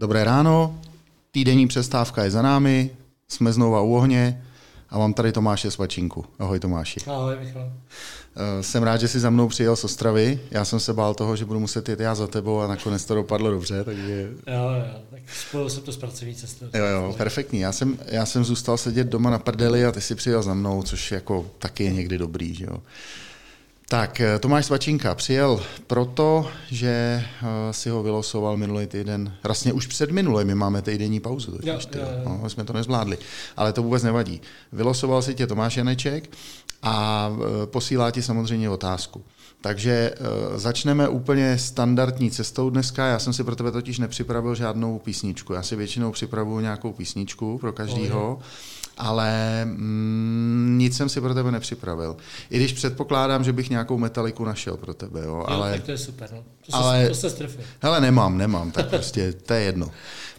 Dobré ráno, týdenní přestávka je za námi, jsme znova u ohně a mám tady Tomáše Svačinku. Ahoj Tomáši. Ahoj Michal. Eh, jsem rád, že jsi za mnou přijel z Ostravy. Já jsem se bál toho, že budu muset jít já za tebou a nakonec to dopadlo dobře, takže... Jo, jo, tak spojil jsem to s pracovní cestou. Jo, jo, perfektní. Já jsem, já jsem zůstal sedět doma na prdeli a ty si přijel za mnou, což jako taky je někdy dobrý, že jo. Tak, eh, Tomáš Svačinka přijel proto, že eh, si ho vylosoval minulý týden, vlastně už před minulý, my máme týdenní pauzu, totiž, Jo, ty, jo, jo. no, jsme to nezvládli, ale to vůbec nevadí. Vylosoval si tě Tomáš Janeček a eh, posílá ti samozřejmě otázku. Takže začneme úplně standardní cestou dneska. Já jsem si pro tebe totiž nepřipravil žádnou písničku. Já si většinou připravuju nějakou písničku pro každýho ale mm, nic jsem si pro tebe nepřipravil. I když předpokládám, že bych nějakou metaliku našel pro tebe, jo, Jo, ale... tak to je super, no. To, ale- se, to se strefil. Hele, nemám, nemám, tak prostě to je jedno.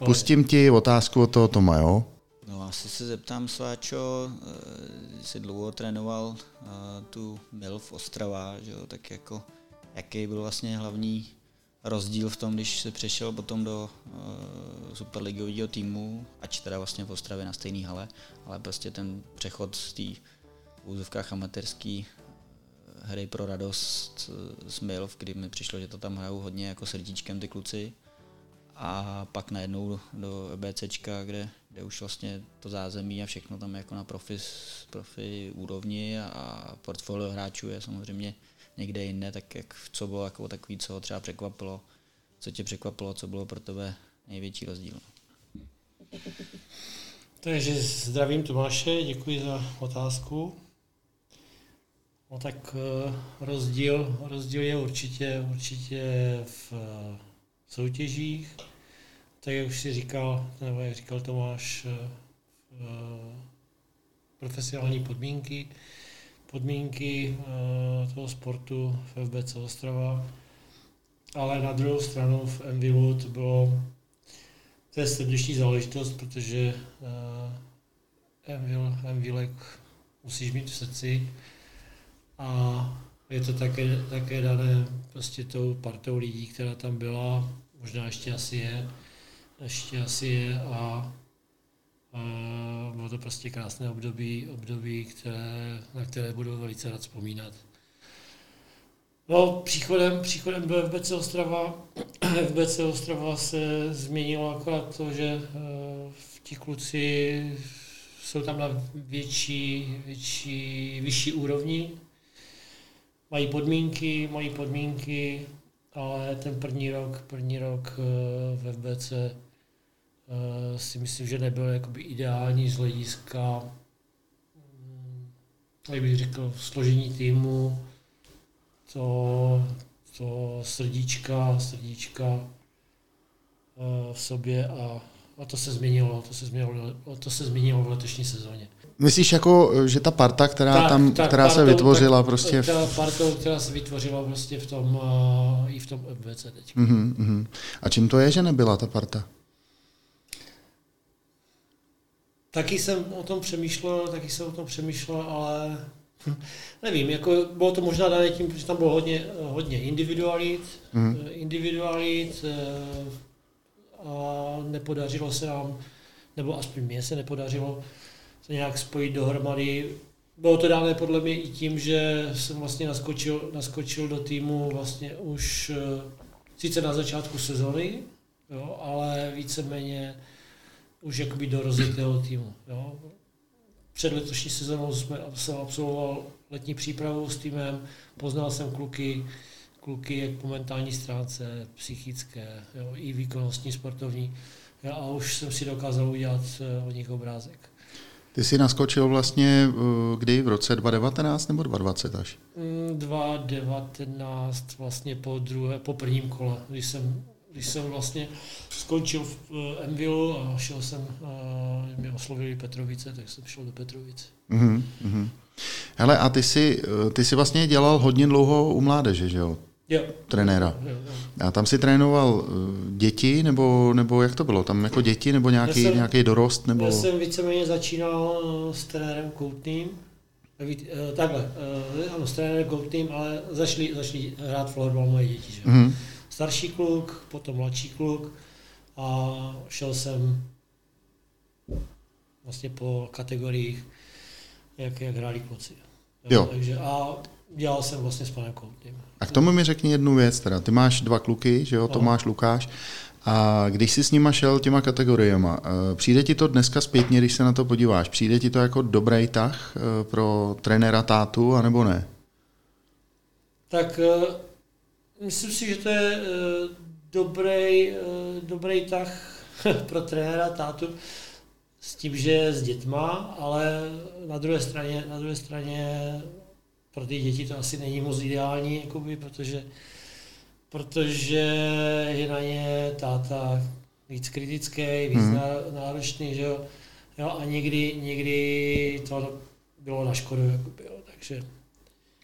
Pustím ti otázku od toho Toma, jo? No asi se zeptám Sváčo, eh, jsi dlouho trénoval eh, tu MILF Ostrava, že jo, tak jako jaký byl vlastně hlavní rozdíl v tom, když se přešel potom do uh, superligového týmu, ač teda vlastně v Ostravě na stejné hale, ale prostě ten přechod z té úzovkách amatérský eh, hry pro radost eh, z MILF, kdy mi přišlo, že to tam hrajou hodně jako srdíčkem ty kluci, a pak najednou do EBCčka, kde, kde už vlastně to zázemí a všechno tam jako na profi, profi úrovni a portfolio hráčů je samozřejmě někde jinde, tak jak, co bylo jako takový, co třeba překvapilo, co tě překvapilo, co bylo pro tebe největší rozdíl. Takže zdravím Tomáše, děkuji za otázku. No tak eh, rozdíl, rozdíl je určitě, určitě v eh, soutěžích, tak jak už si říkal, nebo jak říkal Tomáš, eh, profesionální podmínky, podmínky toho sportu v FBC Ostrava, ale na druhou stranu v Envilu to bylo to je srdeční záležitost, protože uh, Envil, Envilek musíš mít v srdci a je to také, také dané prostě tou partou lidí, která tam byla, možná ještě asi je, ještě asi je a uh, bylo to prostě krásné období, období které, na které budu velice rád vzpomínat. No, příchodem, příchodem do FBC Ostrava, FBC Ostrava se změnilo akorát to, že eh, ti kluci jsou tam na větší, větší, vyšší úrovni, mají podmínky, mají podmínky, ale ten první rok, první rok eh, v FBC eh, si myslím, že nebyl jakoby ideální z hlediska, hm, jak bych řekl, složení týmu, to, to srdíčka, srdíčka eh, v sobě a, a to se změnilo, to se změnilo, to se změnilo v letošní sezóně. Myslíš jako, že ta parta, která, tam, která se partou- vytvořila tak, prostě... V... Ta partou, která se vytvořila prostě v tom, uh, i v tom FBC teď. Mhm, mhm. A čím to je, že nebyla ta parta? Taky jsem o tom přemýšlel, taky jsem o tom přemýšlel, ale nevím, jako bylo to možná dané tím, že tam bylo hodně, hodně individualit, mm. individualit eh, a nepodařilo se nám, nebo aspoň mně se nepodařilo to nějak spojit dohromady. Bylo to dáno podle mě i tím, že jsem vlastně naskočil, naskočil do týmu vlastně už eh, sice na začátku sezony, jo, ale víceméně už jakoby do rozjetého týmu. Jo. Před letošní sezónou jsme, jsem absolvoval letní přípravu s týmem, poznal jsem kluky, kluky jak po mentální stránce, psychické, jo, i výkonnostní, sportovní. Jo, a už jsem si dokázal udělat eh, od nich obrázek. Ty jsi naskočil vlastně eh, kdy? V roce 2019 nebo 2020 až? Mm, 2019 vlastně po druhé, po prvním kole, když jsem, když jsem vlastně skončil v Envilu a šel jsem, eh, mě oslovili Petrovice, tak jsem šel do Petrovice. Mhm, mhm. Hele, a ty jsi, eh, ty jsi vlastně dělal hodně dlouho u mládeže, že jo? Jo. Trenéra. Jo, jo. A tam si trénoval eh, děti, nebo, nebo jak to bylo? Tam jako děti, nebo nějaký, Já jsem- nějaký dorost? Nebo... Já jsem víceméně začínal s trenérem Koutným. Takhle, ano, s trenérem Koutným, ale začali, začali hrát florbal moje děti. Že? Mhm. Starší kluk, potom mladší kluk. a šel jsem vlastně po kategoriích, jak, jak hráli kluci. Jo. Takže a dělal jsem vlastně s panem Koutným. A k tomu mi řekni jednu věc teda. Ty máš dva kluky, že jo, Tomáš, Lukáš. A když jsi s nima šel těma kategoriemi, eh, přijde ti to dneska zpětně, když se na to podíváš, přijde ti to jako dobrý tah eh, pro trenéra tátu, anebo ne? Tak eh, myslím si, že to je dobrý, dobrý tah pro trenéra tátu s tím, že s dětma, ale na druhé straně, na druhé straně pro ty děti to asi není moc ideální, jakoby, protože, protože je na ně táta víc kritický, víc hmm. náročný, že jo? jo a někdy, někdy to bylo na škodu, jakoby, jo, takže...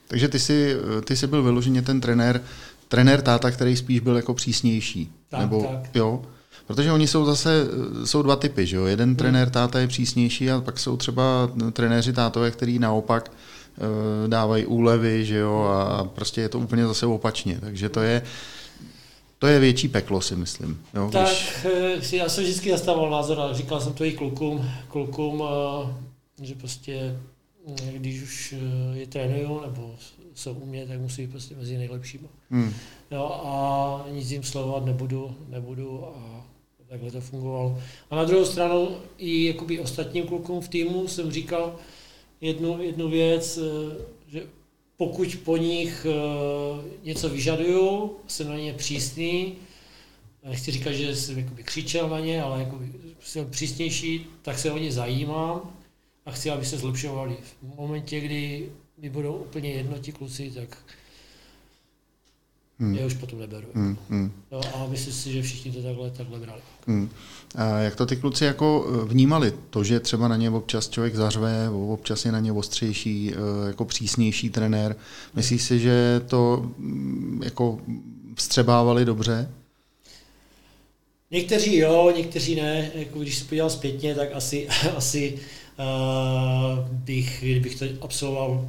Takže ty jsi, ty jsi byl vyloženě ten trenér, trenér táta, který spíš byl jako přísnější. Tak, nebo, tak. Jo? Protože oni jsou zase, jsou dva typy, že jo? Jeden hmm. trenér táta je přísnější a pak jsou třeba trenéři tátové, který naopak uh, dávají úlevy, že jo? A prostě je to úplně zase opačně. Takže to je, to je větší peklo, si myslím. Jo? Tak Když... Eh, já jsem vždycky zastával názor, a říkal jsem to i klukům, klukům že prostě když už eh, je trénují nebo jsou u mě, tak musí být prostě mezi nejlepšími. Hmm. Jo, a nic jim slavovat nebudu, nebudu a takhle to fungovalo. A na druhou stranu i jakoby ostatním klukům v týmu jsem říkal jednu, jednu věc, eh, že pokud po nich eh, něco vyžaduju, jsem na ně přísný, nechci říkat, že jsem jakoby křičel na ně, ale jakoby jsem přísnější, tak se o ně zajímám a chci, aby se zlepšovali. V momentě, kdy mi budou úplně jednotí kluci, tak hmm. je už potom neberu. Hmm. Hmm. No, a myslím si, že všichni to takhle, takhle brali. Hmm. A jak to ty kluci jako eh, vnímali? To, že třeba na ně občas člověk zařve, občas je na ně ostřejší, eh, jako přísnější trenér. Myslíš si, že to mm, jako vstřebávali dobře? Někteří jo, někteří ne. Jako když se podívám zpětně, tak asi, asi uh, bych, kdybych to absolvoval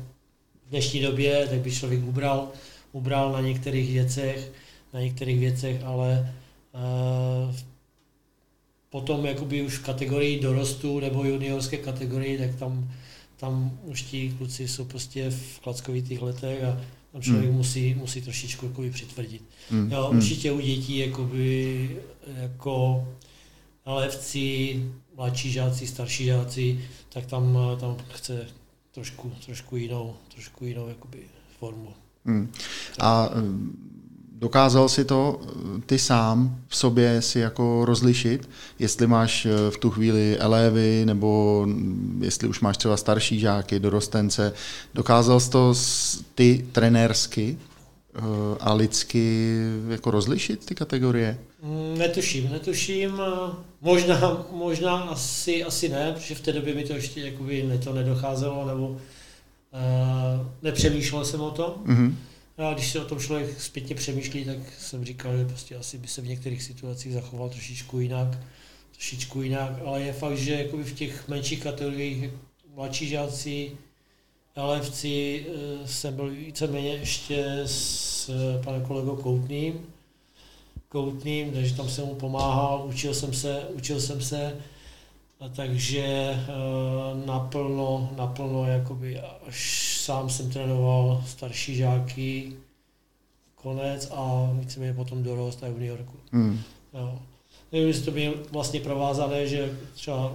v dnešní době, tak by člověk ubral, ubral na některých věcech, na některých věcech, ale uh, potom jakoby už v kategorii dorostu nebo juniorské kategorii, tak tam, tam už ti kluci jsou prostě v klackovitých letech a tam člověk hmm. musí, musí trošičku jakoby přitvrdit. Hmm. Jo, hmm. určitě u dětí jakoby, jako levci, mladší žáci, starší žáci, tak tam, tam chce trošku, trošku jinou, trošku jinou jakoby, formu. Hmm. A eh, dokázal si to eh, ty sám v sobě si jako rozlišit, jestli máš eh, v tu chvíli elevy, nebo mm, jestli už máš třeba starší žáky, dorostence. Dokázal jsi to ty trenérsky a lidsky jako rozlišit ty kategorie? Mm, netuším, netuším. Možná, možná asi, asi ne, protože v té době mi to ještě jakoby to nedocházelo, nebo uh, nepřemýšlel jsem o tom. Mm-hmm. A když se o tom člověk zpětně přemýšlí, tak jsem říkal, že prostě asi by se v některých situacích zachoval trošičku jinak, trošičku jinak, ale je fakt, že jakoby v těch menších kategoriích mladší žáci, LFci eh, jsem byl víceméně ještě s eh, panem kolegou Koutným, Koutným, takže tam jsem mu pomáhal, učil jsem se, učil jsem se, a takže eh, naplno, naplno, jakoby až sám jsem trénoval starší žáky, konec a víceméně potom dorost a juniorku. Hmm. Jo. Nevím, jestli to bylo vlastně provázané, že třeba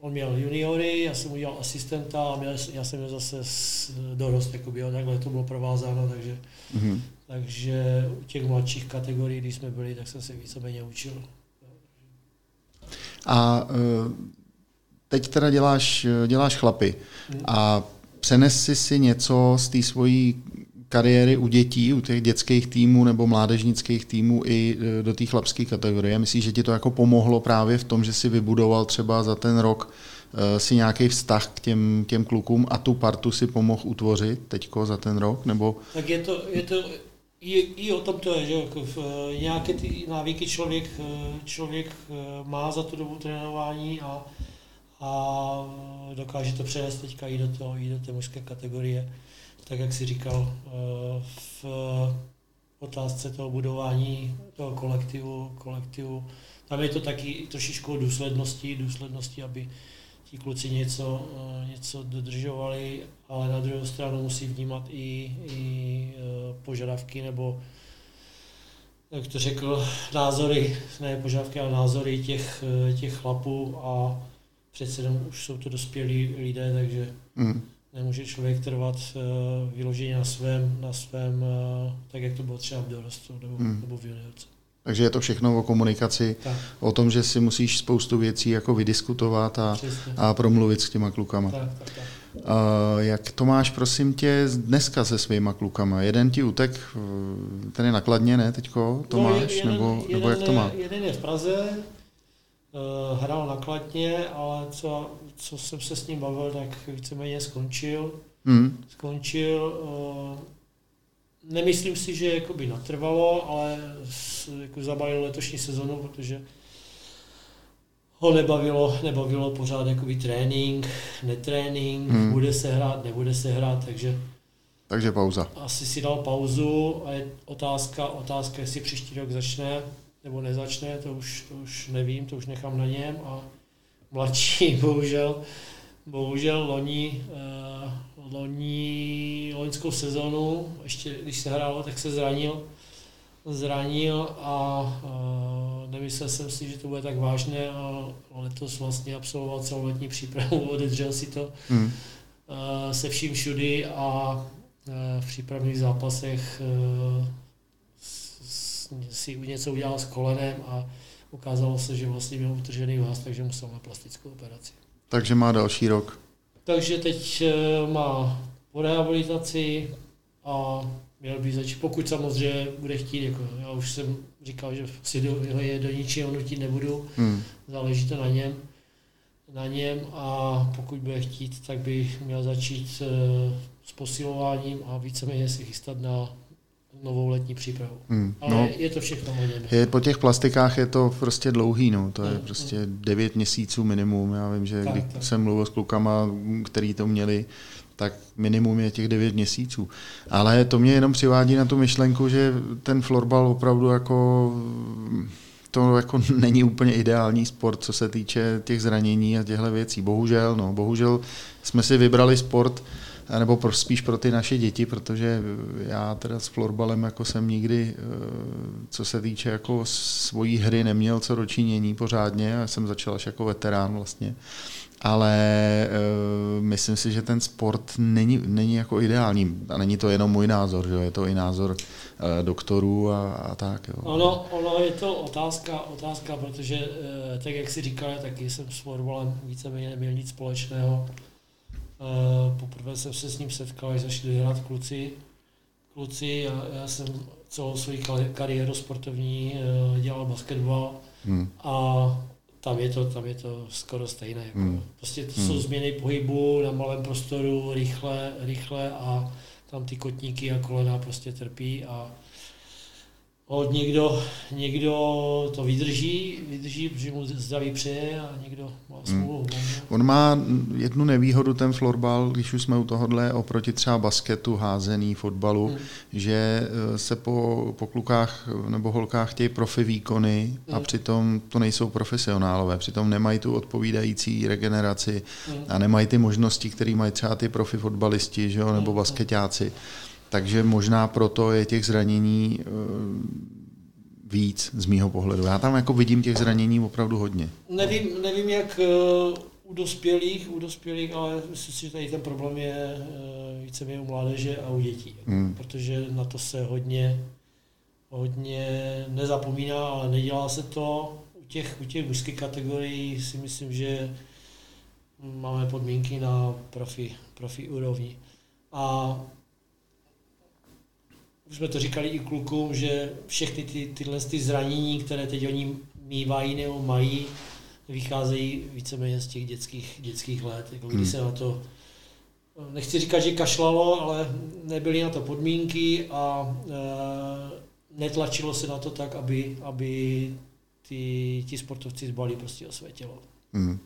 on měl juniory, já jsem udělal asistenta a měl, já jsem měl zase dorost, jakoby, jo, takhle to bylo provázáno, takže, mm-hmm. Takže u těch mladších kategorií, když jsme byli, tak jsem se víceméně učil. A e, teď teda děláš, děláš chlapy mm. a přenes si si něco z té svojí kariéry u dětí, u těch dětských týmů nebo mládežnických týmů i e, do té chlapské kategorie. Myslíš, že ti to jako pomohlo právě v tom, že si vybudoval třeba za ten rok e, si nějaký vztah k těm, těm klukům a tu partu si pomohl utvořit teďko za ten rok? Nebo... Tak je to, je to i, i o tom to je, že jako v, e, nějaké ty návyky člověk, člověk má za tu dobu trénování a, a dokáže to přenést teďka i do, toho, i do té mužské kategorie tak jak si říkal, eh, v, otázce toho budování toho kolektivu, kolektivu. Tam je to taky trošičku důslednosti, důslednosti, aby ti kluci něco, eh, něco dodržovali, ale na druhou stranu musí vnímat i, i eh, požadavky nebo jak to řekl, názory, ne požadavky, ale názory těch, eh, těch chlapů a přece jenom už jsou to dospělí lidé, takže mm. nemůže člověk trvat vyloženě na svém, na svém, tak jak to bylo třeba v dorostu nebo, mm. nebo v juniorce. Takže je to všechno o komunikaci, tak. o tom, že si musíš spoustu věcí jako vydiskutovat a, a promluvit s těma klukama. Tak, tak, tak. Uh, jak to máš, prosím tě, dneska se svýma klukama? Jeden ti utek, ten je nakladně, ne, teďko, Tomáš? No, jeden, nebo, jeden, nebo jak to má? Jeden je v Praze, uh, hrál nakladně, ale co, co jsem se s ním bavil, tak víceméně skončil. Hmm. Skončil, uh, nemyslím si, že jakoby natrvalo, ale jako zabalil letošní sezonu, protože ho nebavilo, nebavilo pořád jakoby trénink, netrénink, hmm. bude se hrát, nebude se hrát, takže takže pauza. Asi si dal pauzu a je otázka, otázka, jestli příští rok začne nebo nezačne, to už, to už nevím, to už nechám na něm a mladší bohužel, bohužel loni, uh, loni, loňskou sezonu, ještě když se hrálo, tak se zranil, zranil a uh, nemyslel jsem si, že to bude tak vážné a letos vlastně absolvoval celou letní přípravu, odedřel si to hmm. uh, se vším všudy a uh, v přípravných zápasech uh, si něco udělal s kolenem a ukázalo se, že vlastně měl utržený vás, takže musel na plastickou operaci. Takže má další rok. Takže teď uh, má po rehabilitaci a měl by začít, pokud samozřejmě bude chtít, jako já už jsem říkal, že si do, je do ničeho nutit nebudu, hmm. záleží to na něm, na něm a pokud bude chtít, tak by měl začít uh, s posilováním a víceméně si chystat na novou letní přípravu. Hmm, Ale no, je to všechno něm. Je, po těch plastikách je to prostě dlouhý, no. to je hmm, prostě hmm. 9 měsíců minimum. Já vím, že tak, když tak. jsem mluvil s klukama, který to měli, tak minimum je těch 9 měsíců. Ale to mě jenom přivádí na tu myšlenku, že ten florbal opravdu jako to jako není úplně ideální sport, co se týče těch zranění a těchto věcí. Bohužel, no, bohužel jsme si vybrali sport, nebo pro, spíš pro ty naše děti, protože já teda s florbalem jako jsem nikdy, eh, co se týče jako svojí hry, neměl co dočinění pořádně. Já jsem začal až jako veterán vlastně ale uh, myslím si, že ten sport není, není jako ideální. A není to jenom můj názor, že je to i názor uh, doktorů a, a tak. Jo. Ono, ono je to otázka, otázka, protože uh, tak, jak si říkal, taky jsem s fotbalem víceméně neměl nic společného. Uh, poprvé jsem se s ním setkal, když zašli hrát kluci. Kluci, já, já jsem celou svou kariéru sportovní uh, dělal basketbal hmm. a tam je to, tam je to skoro stejné. Jako. Hmm. Prostě to hmm. jsou změny pohybu na malém prostoru, rychle, rychle a tam ty kotníky a kolena prostě trpí a od někdo, někdo to vydrží, vydrží, protože mu zdraví přeje a někdo má hmm. smůlu. Hmm. On má jednu nevýhodu, ten florbal, když už jsme u tohohle, oproti třeba basketu, házený, fotbalu, hmm. že eh, se po, po klukách nebo holkách chtějí profi výkony hmm. a přitom to nejsou profesionálové, přitom nemají tu odpovídající regeneraci hmm. a nemají ty možnosti, které mají třeba ty profi fotbalisti že jo, nebo hmm. Takže možná proto je těch zranění eh, víc z mýho pohledu. Já tam jako vidím těch zranění opravdu hodně. Nevím, nevím jak eh, u dospělých, u dospělých, ale myslím si, že tady ten problém je eh, více u mládeže a u dětí. Hmm. Protože na to se hodně, hodně nezapomíná, ale nedělá se to. U těch, u těch mužských kategorií si myslím, že máme podmínky na profi, profi úrovni. A už jsme to říkali i klukům, že všechny ty, tyhle ty zranění, které teď oni mývají nebo mají, vycházejí víceméně z těch dětských, dětských let, jako kdy hmm. se na to, nechci říkat, že kašlalo, ale nebyly na to podmínky a e, netlačilo se na to tak, aby, aby ty, ti sportovci zbali prostě o své tělo. Hmm.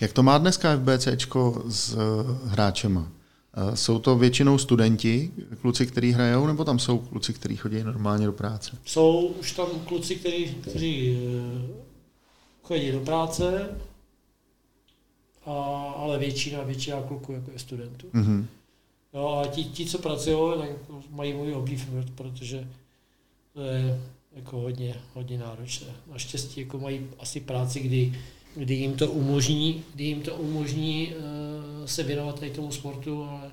Jak to má dneska FBCčko s hráčema? Eh, jsou to většinou studenti, kluci, kteří hrajou, nebo tam jsou kluci, kteří chodí normálně do práce? Jsou už tam kluci, kteří, kteří eh, chodí do práce, a, ale většina, většina kluků jako je studentů. Mm-hmm. No a ti, ti, co pracují, tak mají můj oblív, protože to je jako hodně, hodně náročné. Naštěstí jako mají asi práci, kdy, kdy jim to umožní, kdy jim to umožní uh, se věnovat tady tomu sportu, ale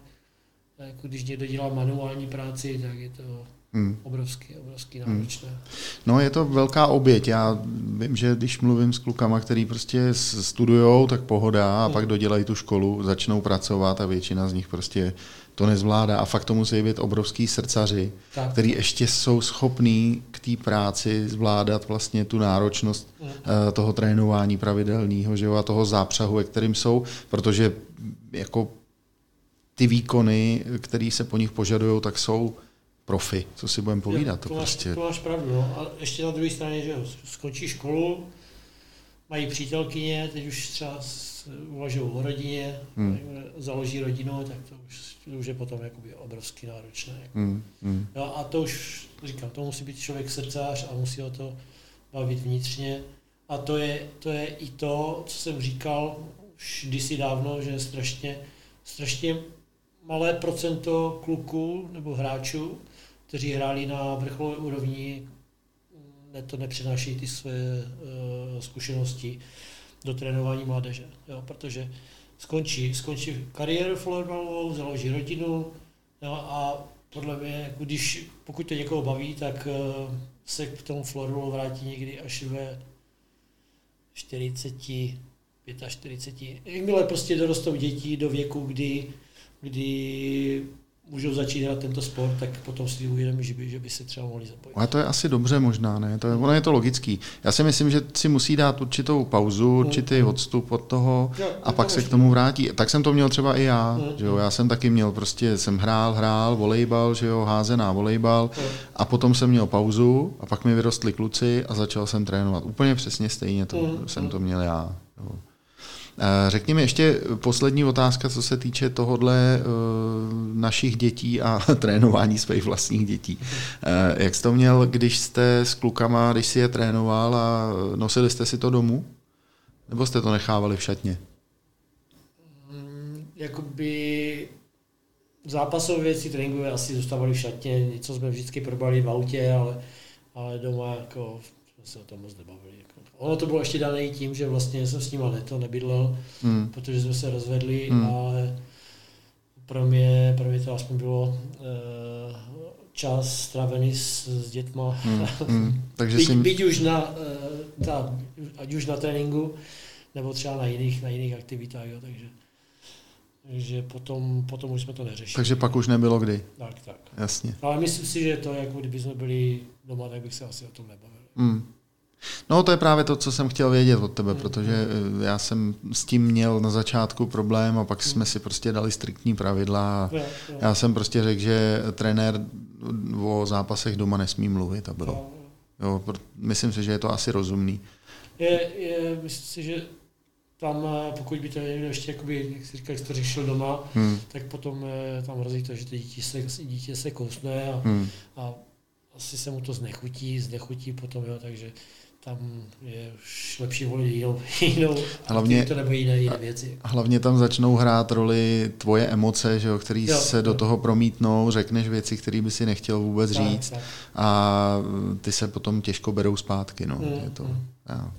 jako když někdo dělá manuální práci, tak je to Hmm. Obrovský, obrovský hmm. náročné. Hmm. No je to velká oběť. Já vím, že když mluvím s klukama, který prostě studujou, tak pohoda a hmm. pak dodělají tu školu, začnou pracovat a většina z nich prostě to nezvládá a fakt to musí být obrovský srdcaři, tak. který ještě jsou schopní k té práci zvládat vlastně tu náročnost hmm. Eh, toho trénování pravidelného že jo, a toho zápřahu, ve kterým jsou, protože jako ty výkony, které se po nich požadují, tak jsou profi, co si budeme povídat. to, to, máš, prostě... to máš pravdu. No. A ještě na druhé straně, že skončí školu, mají přítelkyně, teď už třeba uvažují o rodině, hmm. založí rodinu, tak to už, to už je potom jakoby obrovský náročné. Hmm. Hmm. No a to už, říkám, to musí být člověk srdcář a musí o to bavit vnitřně. A to je, to je i to, co jsem říkal už kdysi dávno, že je strašně, strašně malé procento kluků nebo hráčů, kteří hráli na vrcholové úrovni, ne, to nepřináší ty své uh, zkušenosti do trénování mládeže. Jo, protože skončí, skončí kariéru florbalovou, založí rodinu jo, a podle mě, jako když, pokud to někoho baví, tak uh, se k tomu florbalu vrátí někdy až ve 40, 45. Jakmile prostě dorostou děti do věku, kdy, kdy můžou začít hrát tento sport, tak potom si uvědomí, že by, že by se třeba mohli zapojit. Ale to je asi dobře možná, ne? To je, ono je to logický. Já si myslím, že si musí dát určitou pauzu, mm. určitý mm. odstup od toho jo, a pak se k tomu vrátí. Tak jsem to měl třeba i já. Mm. Že jo? Já jsem taky měl, prostě jsem hrál, hrál, volejbal, že jo, házená volejbal mm. a potom jsem měl pauzu a pak mi vyrostli kluci a začal jsem trénovat. Úplně přesně stejně to mm. jsem to měl já. Jo. Řekni mi ještě poslední otázka, co se týče tohodle eh, našich dětí a trénování svých vlastních dětí. Eh, jak jsi to měl, když jste s klukama, když si je trénoval a nosili jste si to domů? Nebo jste to nechávali v šatně? Mm, jakoby zápasové věci tréninkové asi zůstávaly v šatně, něco jsme vždycky probali v autě, ale, ale doma jako jsme se o tom moc nebavili. Ono to bylo ještě dané tím, že vlastně jsem s ním to nebydlel, hmm. protože jsme se rozvedli, hmm. ale pro mě, pro mě to aspoň bylo uh, čas strávený s, s dětma. Hmm. Hmm. Takže byť, jsi... byť už na, uh, ta, ať už na tréninku, nebo třeba na jiných, na jiných aktivitách, jo, takže takže potom, potom už jsme to neřešili. Takže pak už nebylo kdy. Tak, tak. Jasně. Ale myslím si, že to, jako kdyby jsme byli doma, tak bych se asi o tom nebavil. Hmm. No to je právě to, co jsem chtěl vědět od tebe, protože eh, já jsem s tím měl na začátku problém a pak jsme si prostě dali striktní pravidla a já jsem prostě řekl, že trenér o zápasech doma nesmí mluvit a bylo. Jo, myslím si, že je to asi rozumný. Je, je myslím si, že tam, eh, pokud by to někdo ještě, jakoby, jak jsi říkal, jak to řešil doma, hmm. tak potom eh, tam hrozí to, že to dítě se, dítě se kousne a, hmm. a asi se mu to znechutí, znechutí potom, jo, takže tam je už lepší volit jinou, jinou hlavně, to nebo jiné, jiné věci. Hlavně tam začnou hrát roli tvoje emoce, že jo, který jo, se jo. do toho promítnou, řekneš věci, které by si nechtěl vůbec tak, říct tak. a ty se potom těžko berou zpátky. No. Mm, je to, mm.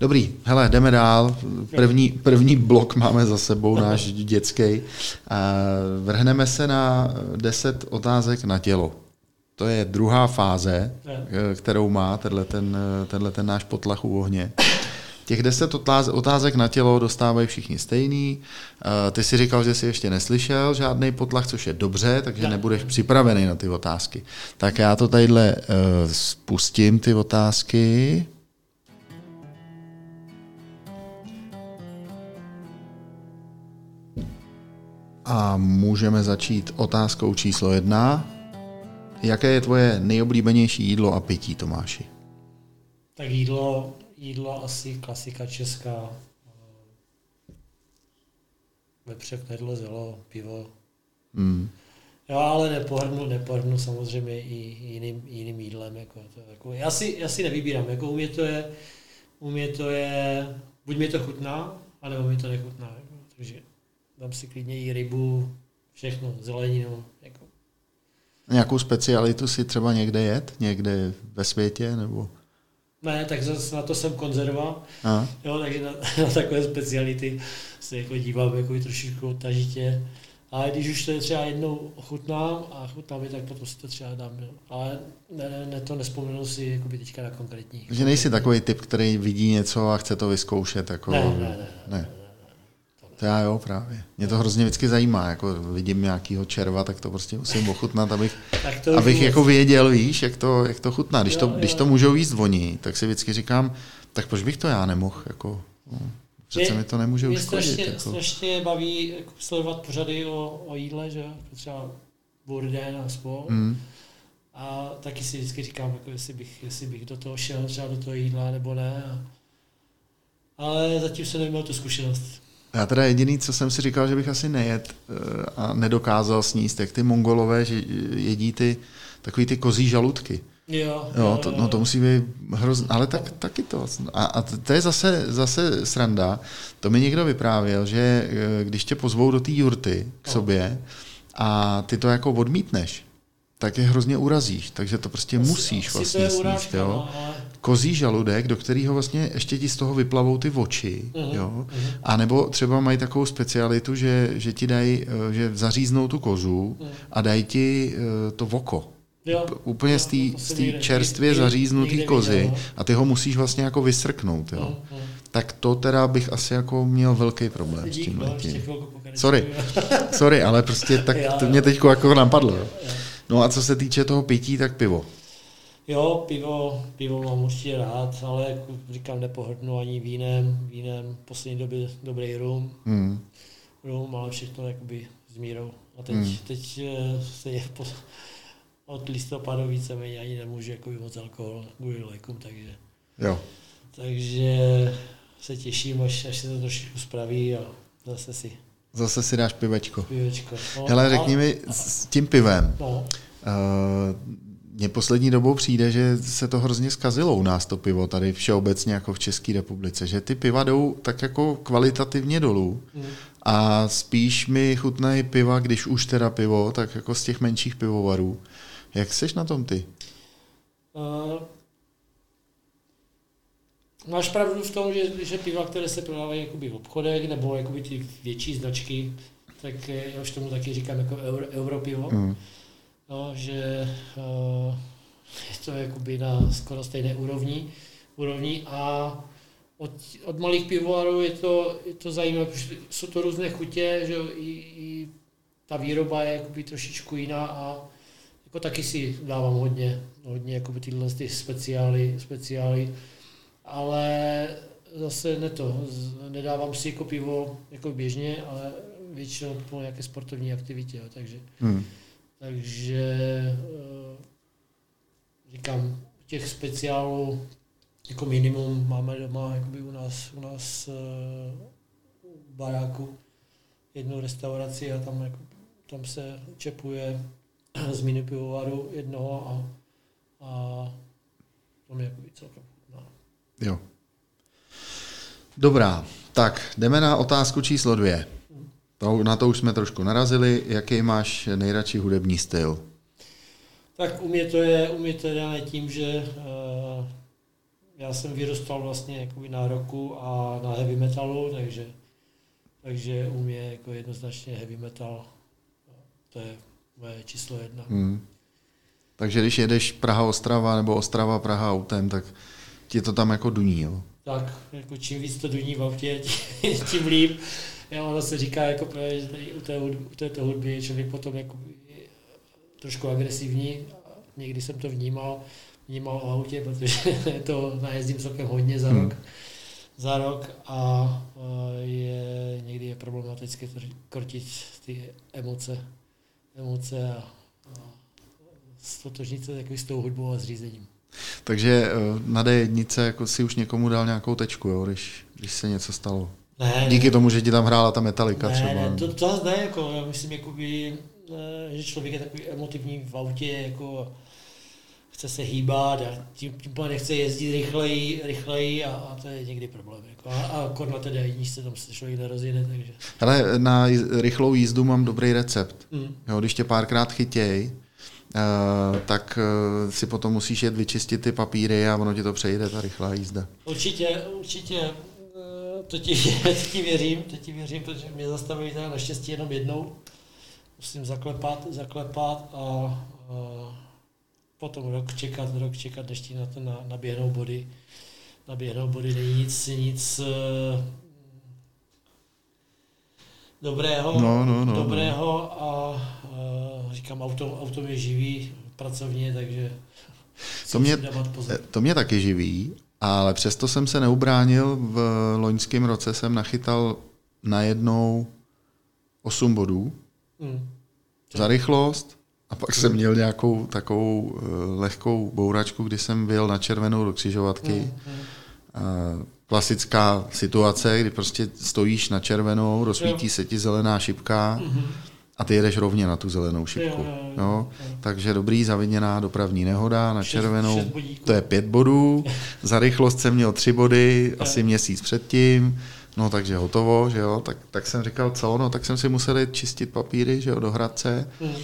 Dobrý, hele, jdeme dál. První, první blok máme za sebou, náš dětský. Vrhneme se na 10 otázek na tělo. To je druhá fáze, je. kterou má tenhle ten, tenhle ten náš potlach u ohně. Těch deset otázek na tělo dostávají všichni stejný. Eh, ty si říkal, že jsi ještě neslyšel žádný potlach, což je dobře, takže nebudeš připravený na ty otázky. Tak já to tadyhle spustím, ty otázky. A můžeme začít otázkou číslo jedna. Jaké je tvoje nejoblíbenější jídlo a pití, Tomáši? Tak jídlo, jídlo asi klasika česká. Vepřek, nedlo, zelo, pivo. Hmm. Jo, ale nepohrnu, nepohrnu samozřejmě i jiným, jiným jídlem. Jako to, jako, já, si, já si nevybírám, jako u mě to je, u mě to je, buď mi to chutná, anebo mi to nechutná. Jako, takže dám si klidně i rybu, všechno, zeleninu. Nějakou specialitu si třeba někde jet? Někde ve světě? nebo? Ne, tak zase na to jsem konzerva. Jo, takže na, na, takové speciality se jako dívám jako trošičku tažitě. Ale když už to je třeba jednou ochutnám a chutná mi, tak potom si to třeba dám. Jo. Ale ne, ne, to nespomenu si jako by teďka na konkrétní. Že nejsi takový typ, který vidí něco a chce to vyzkoušet. Jako... Ne, ne, ne. ne. ne. To já jo, právě. Mě to hrozně vždycky zajímá, jako vidím nějakýho červa, tak to prostě musím ochutnat, abych, Tak to abych jako věděl, víš, jak to, jak to chutná. Když to, Jo, když jo. to můžou jíst oni, tak si vždycky říkám, tak proč bych to já nemohl, jako, no, přece Mě- mi to nemůže Mě uškodit. strašně, Jako. strašně baví jako sledovat pořady o, o jídle, že třeba Burden a spol. Mm, A taky si vždycky říkám, jako jestli, bych, jestli bych do toho šel, třeba do toho jídla, nebo ne. Ale zatím jsem neměl tu zkušenost. Já teda jediný, co jsem si říkal, že bych asi nejet eh, a nedokázal sníst, jak ty mongolové, že jedí ty takový ty kozí žaludky. Jo, Jo, to, no to musí být hrozné, ale tak, taky to. A, a to je zase, zase sranda. To mi někdo vyprávěl, že eh, když tě pozvou do té jurty k No. sobě a ty to jako odmítneš, tak je hrozně urazíš, takže to prostě Asi- musíš asi vlastně to je sníst. Jo? no, ale- Kozí žaludek, do kterého vlastně ještě ti z toho vyplavou ty oči. Mhm, Jo? mhm. A nebo třeba mají takovou specialitu, že, že ti dají, eh, že zaříznou tu kozu Mhm. a dají ti eh, to voko. Jo, Úplně jo, z té čerstvě zaříznutý někde kozy viděl, no. a ty ho musíš vlastně jako vysrknout. Jo. Mm, mm. Tak to teda bych asi jako měl velký problém s Dík, tím no, ještě letím. Sorry. Sorry, ale prostě tak Já, to jo. mě teď jako napadlo. Jo. Jo. No a co se týče toho pití, tak pivo. Jo, pivo, pivo mám určitě rád, ale jako říkám, nepohrdnu ani vínem, vínem, v poslední době dobrý rum, Hmm. rum, ale všechno jakoby s mírou. A teď, hmm. teď eh, se je po, od listopadu víceméně ani nemůžu jakoby moc alkohol kvůli lékům, takže, Jo. takže se těším, až, až se to trošičku spraví a zase si Zase si dáš pivečko. pivečko. No, Hele, a- řekni mi s tím pivem. No, Uh, mně poslední dobou přijde, že se to hrozně zkazilo u nás to pivo tady všeobecně jako v České republice, že ty piva jdou tak jako kvalitativně dolů mm, a spíš mi chutnají piva, když už teda pivo, tak jako z těch menších pivovarů. Jak seš na tom ty? Uh, máš pravdu v tom, že, že piva, které se prodávají jakoby v obchodech, nebo jakoby ty větší značky, tak eh, já už tomu taky říkám jako euro, europivo, Hmm. No, že uh, je to jakoby na skoro stejné úrovni, úrovni a od, od malých pivovarů je to, je to zajímavé, protože jsou to různé chutě, že i, i ta výroba je jakoby trošičku jiná a jako taky si dávám hodně, hodně jakoby tyhle ty speciály, speciály, ale zase ne to, nedávám si jako pivo jako běžně, ale většinou po nějaké sportovní aktivitě, jo, takže, Hmm. Takže eh, říkám, těch speciálů jako minimum máme doma jakoby u nás, u nás eh, v baráku jednu restauraci a tam, jako, tam se čepuje z mini pivovaru jednoho a, a to mi jakoby celkem chutná. Jo. Dobrá, tak jdeme na otázku číslo dvě. To, na to už jsme trošku narazili. Jaký máš nejradši hudební styl? Tak u mě to je, u mě to je dané tím, že uh, já jsem vyrůstal vlastně jakoby na roku a na heavy metalu, takže, takže u mě jako jednoznačně heavy metal, to je moje číslo jedna. Hmm. Takže když jedeš Praha-Ostrava nebo Ostrava-Praha autem, tak ti to tam jako duní, jo? Tak, jako čím víc to duní v autě, tím líp. Jo, ono se říká, jako právě, že tady u, té, hudby- u této hudby je člověk potom jako trošku agresivní. Někdy jsem to vnímal, vnímal v autě, protože to najezdím celkem hodně za Hmm. rok. Za rok a eh, je, někdy je problematické krotit ty emoce, emoce a, a stotožnit se jako s tou hudbou a s řízením. Takže eh, na D1 jako si už někomu dal nějakou tečku, jo, když, když se něco stalo. Ne, Díky tomu, že ti tam hrála ta metalika ne, třeba. Ne, to, to zase ne, jako, já myslím, jakoby, že člověk je takový emotivní v autě, jako chce se hýbat a tím, tím pádem chce jezdit rychleji, rychleji a, a to je někdy problém. Jako. A, a kor na té se tam se člověk nerozjede. Takže. Ale na rychlou jízdu mám dobrý recept. Mm. Jo, když tě párkrát chytěj, Uh, tak uh, si potom musíš jet vyčistit ty papíry a ono ti to přejde, ta rychlá jízda. Určitě, určitě. To ti, to ti věřím, to ti věřím, protože mě zastavili teda naštěstí jenom jednou. Musím zaklepat, zaklepat a uh, potom rok čekat, rok čekat, než ti na to na, naběhnou body. Naběhnou body není nic, nic uh, dobrého, no, no, no, dobrého no. a uh, říkám, auto, auto mě živí pracovně, takže to mě, to mě taky živí, ale přesto jsem se neubránil. V loňském roce jsem nachytal najednou 8 bodů hmm. za rychlost a pak jsem měl nějakou takovou eh, lehkou bouračku, kdy jsem vyjel na červenou do křižovatky. Hmm klasická situace, kdy prostě stojíš na červenou, rozsvítí se ti zelená šipka mm-hmm. A ty jedeš rovně na tu zelenou šipku. Jo, jo, jo, jo. Takže dobrý, zaviněná dopravní nehoda na šest, červenou, šest to je pět bodů, za rychlost jsem měl tři body, jo. asi měsíc předtím, no takže hotovo, že jo, tak, tak jsem říkal, co, no tak jsem si musel jít čistit papíry, že jo, do Hradce mm.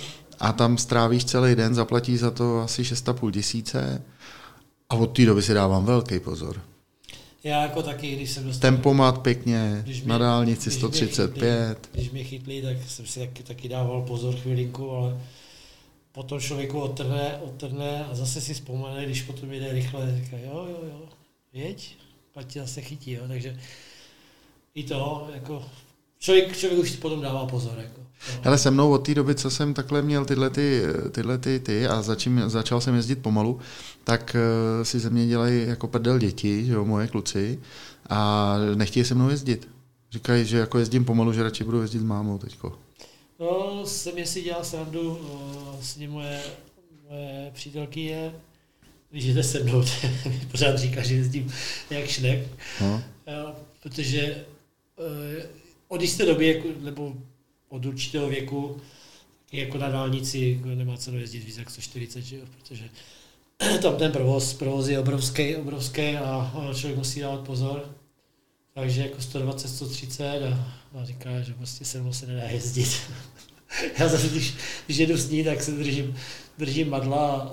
a tam strávíš celý den, zaplatí za to asi 6,5 tisíce a od té doby si dávám velký pozor. Já jako taky, když jsem dostal... Tempomat pěkně, když mě, na dálnici když 135. Mě chytli, když mě chytli, tak jsem si taky, taky dával pozor chvilinku, ale potom člověku odtrhne, odtrhne a zase si vzpomene, když potom jde rychle, říká jo, jo, jo, jeď, ať tě zase chytí, jo, takže i to, jako člověk, člověk už si potom dává pozor. Jako. Ale se mnou od té doby, co jsem takhle měl tyhle, ty, tyhle ty, ty a začím, začal jsem jezdit pomalu, tak uh, si ze mě dělají jako prdel děti, že jo, moje kluci, a nechtějí se mnou jezdit. Říkají, že jako jezdím pomalu, že radši budu jezdit s mámou teďko. No, se mě si dělal srandu, vlastně moje, moje přítelky je, když jde se mnou, pořád říká, že jezdím jak šnek, no. protože uh, od jisté doby, jako, nebo od určitého věku, jako na dálnici nemá cenu jezdit víc jak 140, že jo, protože tam ten provoz, provoz je obrovský, obrovský a člověk musí dávat pozor. Takže jako 120, 130 a, a říká, že prostě se mnou se nedá jezdit. Já zase, když, když jedu s ní, tak se držím, držím madla.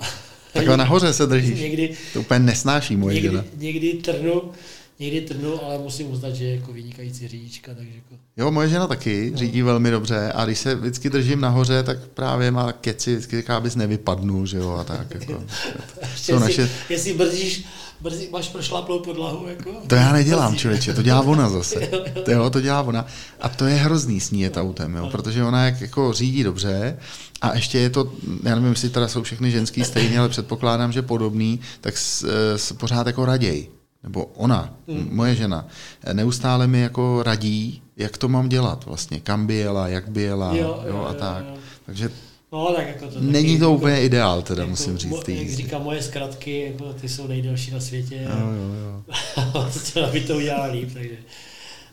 Takhle nahoře se držíš. Někdy, to úplně nesnáší moje někdy, žena. Někdy trnu, někdy trnu, ale musím uznat, že je jako vynikající řidička. Takže jako... Jo, moje žena taky no. řídí velmi dobře a když se vždycky držím nahoře, tak právě má keci, vždycky říká, abys nevypadnul, že jo, a tak. Jako. jestli, naše... jestli brzdíš, brzdí, máš prošláplou podlahu, jako? To já nedělám, člověče, to dělá ona zase. To, jo, to dělá ona. A to je hrozný sníjet autem, jo, protože ona jak jako řídí dobře, a ještě je to, já nevím, jestli teda jsou všechny ženský stejně, ale předpokládám, že podobný, tak s, s, pořád jako raději nebo ona, hmm. moje žena, neustále mi jako radí, jak to mám dělat vlastně, kam by jela, jak by jela jo, jo, jo, a tak. Jo, jo. Takže No, tak jako to Není taky, to úplně ideál, teda jako, musím říct. Mo, jak říkám, moje zkratky, jako, ty jsou nejdelší na světě. Jo, jo, jo. to by to udělal líp, takže...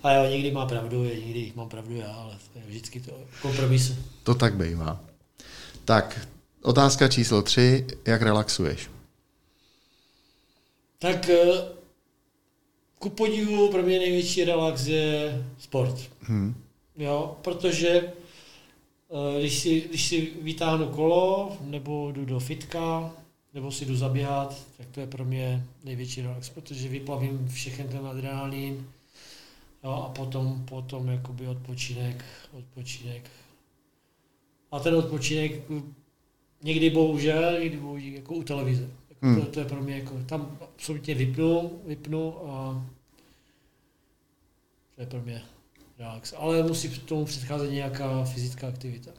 A jo, někdy má pravdu, někdy mám pravdu já, ale to je vždycky to kompromis. To tak bývá. Tak, otázka číslo tři, jak relaxuješ? Tak eh, ku podivu pro mě největší relax je sport. Hmm. Jo, protože eh, když si, když si vytáhnu kolo, nebo jdu do fitka, nebo si jdu zaběhat, tak to je pro mě největší relax, protože vyplavím všechen ten adrenalin jo, a potom, potom jakoby odpočinek, odpočinek. A ten odpočinek někdy bohužel, někdy bohužel jako u televize. Hmm. To, to, je pro mě jako, tam absolutně vypnu, vypnu a to je pro mě relax. Ale musí k tomu předcházet nějaká fyzická aktivita.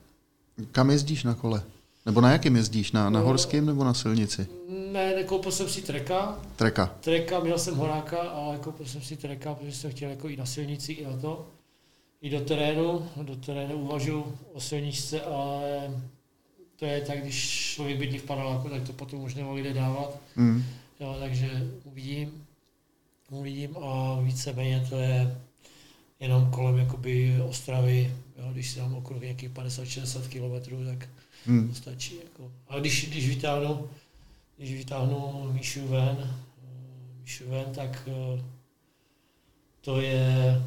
Kam jezdíš na kole? Nebo na jakém jezdíš? Na, na no, horském nebo na silnici? Ne, nekoupil jsem si treka. Treka. Treka, měl jsem horáka, ale koupil jsem si treka, protože jsem chtěl jako i na silnici, i na to. I do terénu. Do terénu uvažuji o silničce, ale to je tak, když člověk bydlí v paneláku, tak to potom už nemohli lidé dávat. Mm. Jo, takže uvidím, uvidím a víceméně to je jenom kolem jakoby Ostravy, jo, když si dám okruh nějakých 50-60 km, tak hmm. to stačí. Jako. A když, když vytáhnu, když vytáhnu Míšu ven, Míšu ven, tak to je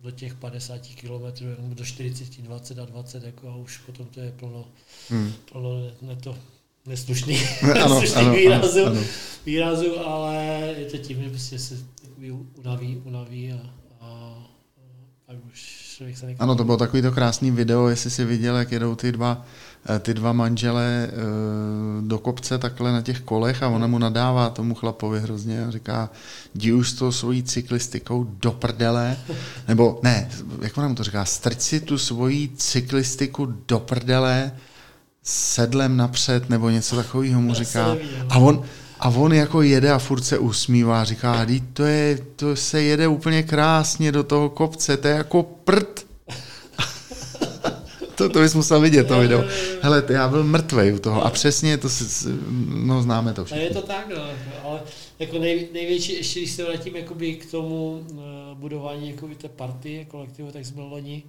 do těch 50 km, do 40, 20 a 20, jako a už potom to je plno, hmm. plno ne to neslušný, ano, neslušný ano, výrazu, ano, ano. výrazu, ale je to tím, že prostě se unaví, unaví a, a, a už člověk se Ano, to bylo takový to krásný video, jestli si viděl, jak jedou ty dva ty dva manžele eh, do kopce takhle na těch kolech a ona mu nadává tomu chlapovi hrozně a říká, jdi už s tou svojí cyklistikou do prdele, nebo ne, jak ona mu to říká, strč si tu svoji cyklistiku do prdele sedlem napřed, nebo něco takového mu říká. A on, a on jako jede a furt se usmívá, říká, to, je, to se jede úplně krásně do toho kopce, to je jako prd to, to bys musel vidět, to video. Hele, já byl mrtvej u toho a přesně to, si, no známe to všechno. A je to tak, no, ale jako nej, největší, ještě když se vrátím jakoby k tomu uh, budování jakoby té party kolektivu, tak jsme loni,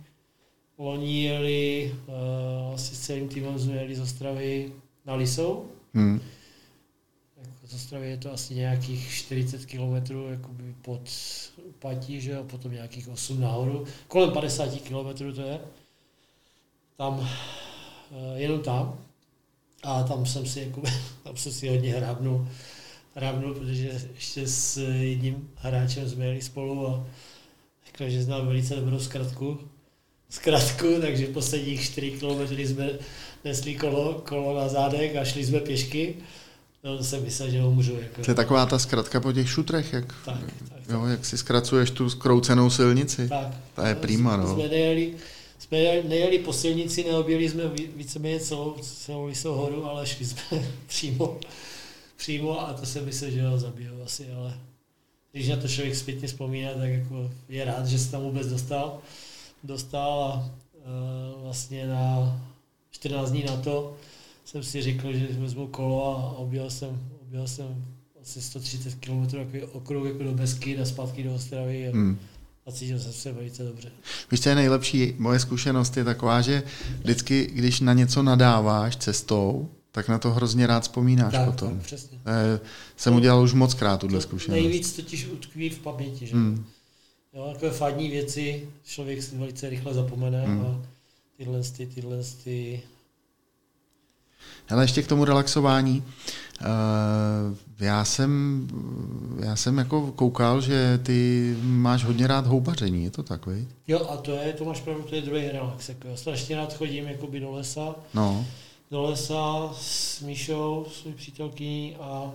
loni jeli uh, asi s celým týmem jsme jeli z Ostravy na Lisou. Hmm. Jako z Ostravy je to asi nějakých 40 kilometrů jakoby pod Patí, že jo, potom nějakých 8 nahoru. Kolem 50 kilometrů to je tam, eh, jenom tam. A tam jsem si, jako, tam jsem si hodně hrábnul, hrábnul, protože ještě s jedním hráčem jsme jeli spolu a řekl, že znám velice dobrou zkratku, zkratku, takže posledních 4 kilometry jsme nesli kolo, kolo na zádech a šli jsme pěšky. No, jsem myslel, že ho můžu. Jako... To je taková ta zkratka po těch šutrech, jak, tak, tak, jo, jak si zkracuješ tu skroucenou silnici. Tak. Ta je prýma, no. Jsme nejeli, jsme nejeli po silnici, neobjeli jsme víceméně celou, celou Lisou horu, ale šli jsme přímo, přímo a to se myslel, že ho zabijou asi, ale když na to člověk zpětně vzpomíná, tak jako je rád, že se tam vůbec dostal. Dostal a uh, vlastně na 14 dní na to jsem si řekl, že vezmu kolo a objel jsem, objel jsem asi 130 km jako okruh jako do Besky a zpátky do Ostravy. Hmm a cítil jsem se velice dobře. Víš, co je nejlepší? Moje zkušenost je taková, že vždycky, když na něco nadáváš cestou, tak na to hrozně rád vzpomínáš tak, potom. Tak, přesně. E, jsem udělal už moc krát tuhle zkušenost. Nejvíc totiž utkví v paměti, že? Hmm. Jo, takové fádní věci člověk si velice rychle zapomene hmm. a tyhle, ty, tyhle ty ale ještě k tomu relaxování. Eh, já jsem, já jsem jako koukal, že ty máš hodně rád houbaření, je to tak, vej? Jo, a to je, to máš pravdu, to je druhý relax. Jako já strašně rád chodím jakoby do lesa. No. Do lesa s Míšou, svou přítelkyní a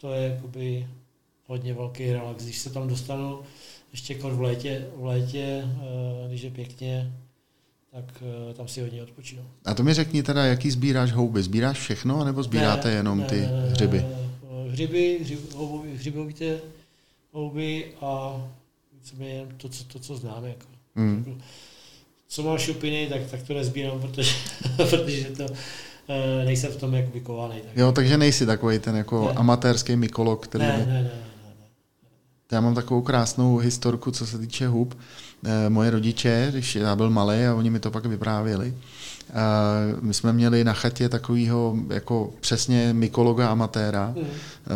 to je jakoby hodně velký relax. Když se tam dostanu, ještě jako v létě, v létě, eh, když je pěkně, tak uh, tam si hodně odpočinu. A to mi řekni teda, jaký sbíráš houby? Sbíráš všechno, nebo sbíráte ne, jenom ne, ty ne, hřiby? Hřiby, hřib, houby, hřibovité houby a to, co, to, co známe. Jako. Mm. Co má šupiny, tak, tak to nezbírám, protože, protože to uh, nejsem v tom jak vykovaný. Tak. Jo, takže nejsi takový ten jako ne. amatérský mykolog, který... Ne, ne, ne, ne. Já mám takovou krásnou historku, co se týče hub. Eh, moje rodiče, když já byl malý a oni mi to pak vyprávěli, eh, my jsme měli na chatě takového jako přesně mykologa amatéra, mm.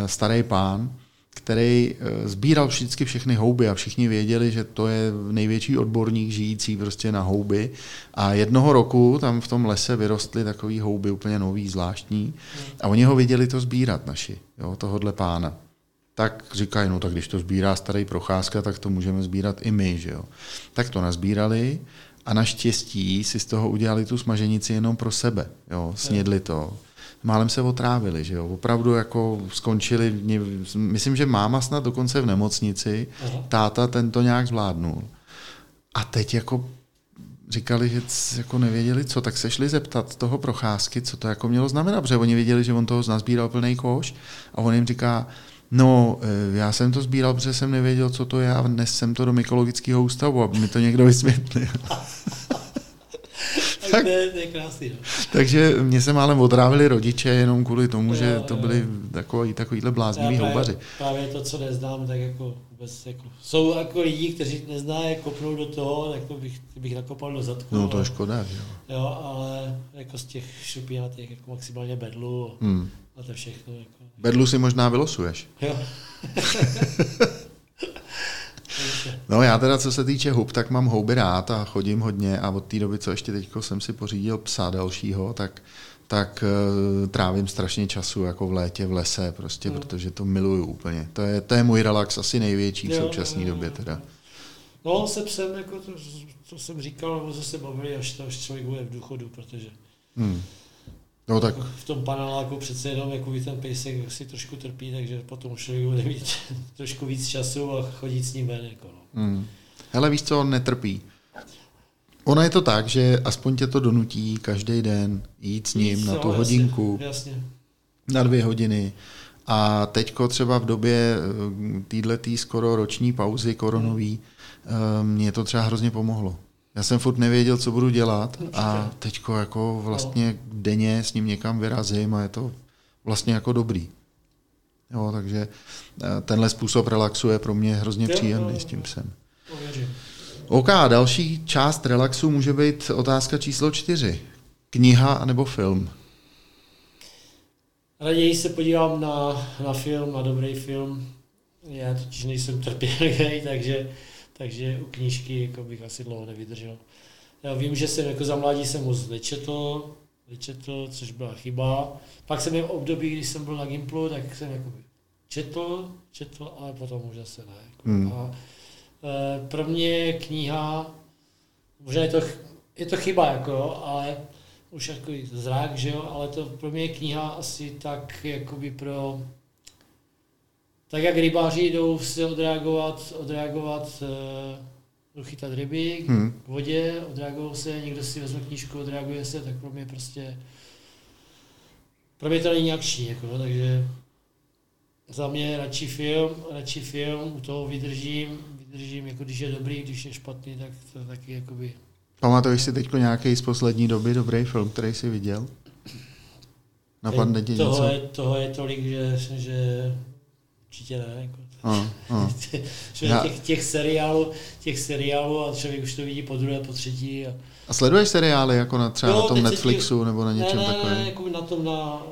starý pán, který sbíral vždycky všechny houby a všichni věděli, že to je největší odborník žijící prostě na houby. A jednoho roku tam v tom lese vyrostly takový houby úplně nový, zvláštní a oni ho viděli to sbírat naši, jo, tohodle pána tak říkají, no tak když to sbírá starý procházka, tak to můžeme sbírat i my, že jo. Tak to nazbírali a naštěstí si z toho udělali tu smaženici jenom pro sebe, jo, snědli to. Málem se otrávili, že jo, opravdu jako skončili, myslím, že máma snad dokonce v nemocnici, táta ten to nějak zvládnul. A teď jako říkali, že jako nevěděli co, tak se šli zeptat toho procházky, co to jako mělo znamenat, protože oni věděli, že on toho nazbíral plný koš a on jim říká, No, eh, já jsem to sbíral, protože jsem nevěděl, co to je a dnes jsem to do mykologického ústavu, aby mi to někdo vysvětlil. tak, to, je, to je krásný. No. Takže mě se málem odrávili rodiče jenom kvůli tomu, že to byli takový, takovýhle blázniví houbaři. Právě to, co neznám, tak jako vůbec jako, jsou jako lidi, kteří nezná, jak kopnout do toho, tak to bych, bych nakopal do zadku. No to je škoda, jo. Jo, ale jako z těch šupinatých jako maximálně bedlu hmm. a to všechno. Jako. Bedlu si možná vylosuješ. Jo. No já teda, co se týče hub, tak mám houby rád a chodím hodně a od té doby, co ještě teď jsem si pořídil psa dalšího, tak tak uh, trávím strašně času jako v létě v lese prostě, no. protože to miluju úplně. To je, to je můj relax asi největší v současné době teda. No se psem, jako to, to jsem říkal, nebo se bavili, až, to, až člověk bude v důchodu, protože hmm. No, tak... V tom paneláku přece jenom jako ten pejsek si trošku trpí, takže potom člověk bude mít trošku víc času a chodit s ním ven. Jako no. hmm. Hele, víš co, on netrpí. Ono je to tak, že aspoň tě to donutí každý den jít s ním jít, na tu no, hodinku, jasně. na dvě hodiny. A teďko třeba v době eh, této skoro roční pauzy koronový, hmm. mě to třeba hrozně pomohlo. Já jsem furt nevěděl, co budu dělat a teďko jako vlastně denně s ním někam vyrazím a je to vlastně jako dobrý. Jo, takže eh, tenhle způsob relaxu je pro mě hrozně příjemný s tím psem. OK, další část relaxu může být otázka číslo čtyři. Kniha nebo film? Raději se podívám na, na film, na dobrý film. Já totiž nejsem trpělivý, takže takže u knížky jako bych asi dlouho nevydržel. Já vím, že jsem jako za mládí jsem moc nečetl, nečetl, což byla chyba. Pak jsem měl období, když jsem byl na Gimplu, tak jsem jako četl, četl, ale potom už zase ne. Jako. Hmm. A, e, pro mě kniha, možná je to, je to chyba, jako, ale už jako zrák, že jo, ale to pro mě je kniha asi tak jakoby pro tak jak rybáři jdou se odreagovat, odreagovat uh, chytat ryby hmm. k vodě, odreagují se, někdo si vezme knížku, odreaguje se, tak pro mě prostě pro mě to není akční, jako, no, takže za mě radši film, radši film, u toho vydržím, vydržím, jako když je dobrý, když je špatný, tak to taky jakoby... Pamatuješ si teď nějaký z poslední doby dobrý film, který jsi viděl? Napadne ti něco? Je, toho je tolik, že, že Určitě ne. Jako. Uh, uh. těch, těch, seriálů, těch seriálů a člověk už to vidí po druhé, po třetí. A, a sleduješ seriály jako na třeba jo, na tom Netflixu ti, nebo na něčem ne, ne, takovém? Ne, jako na tom na,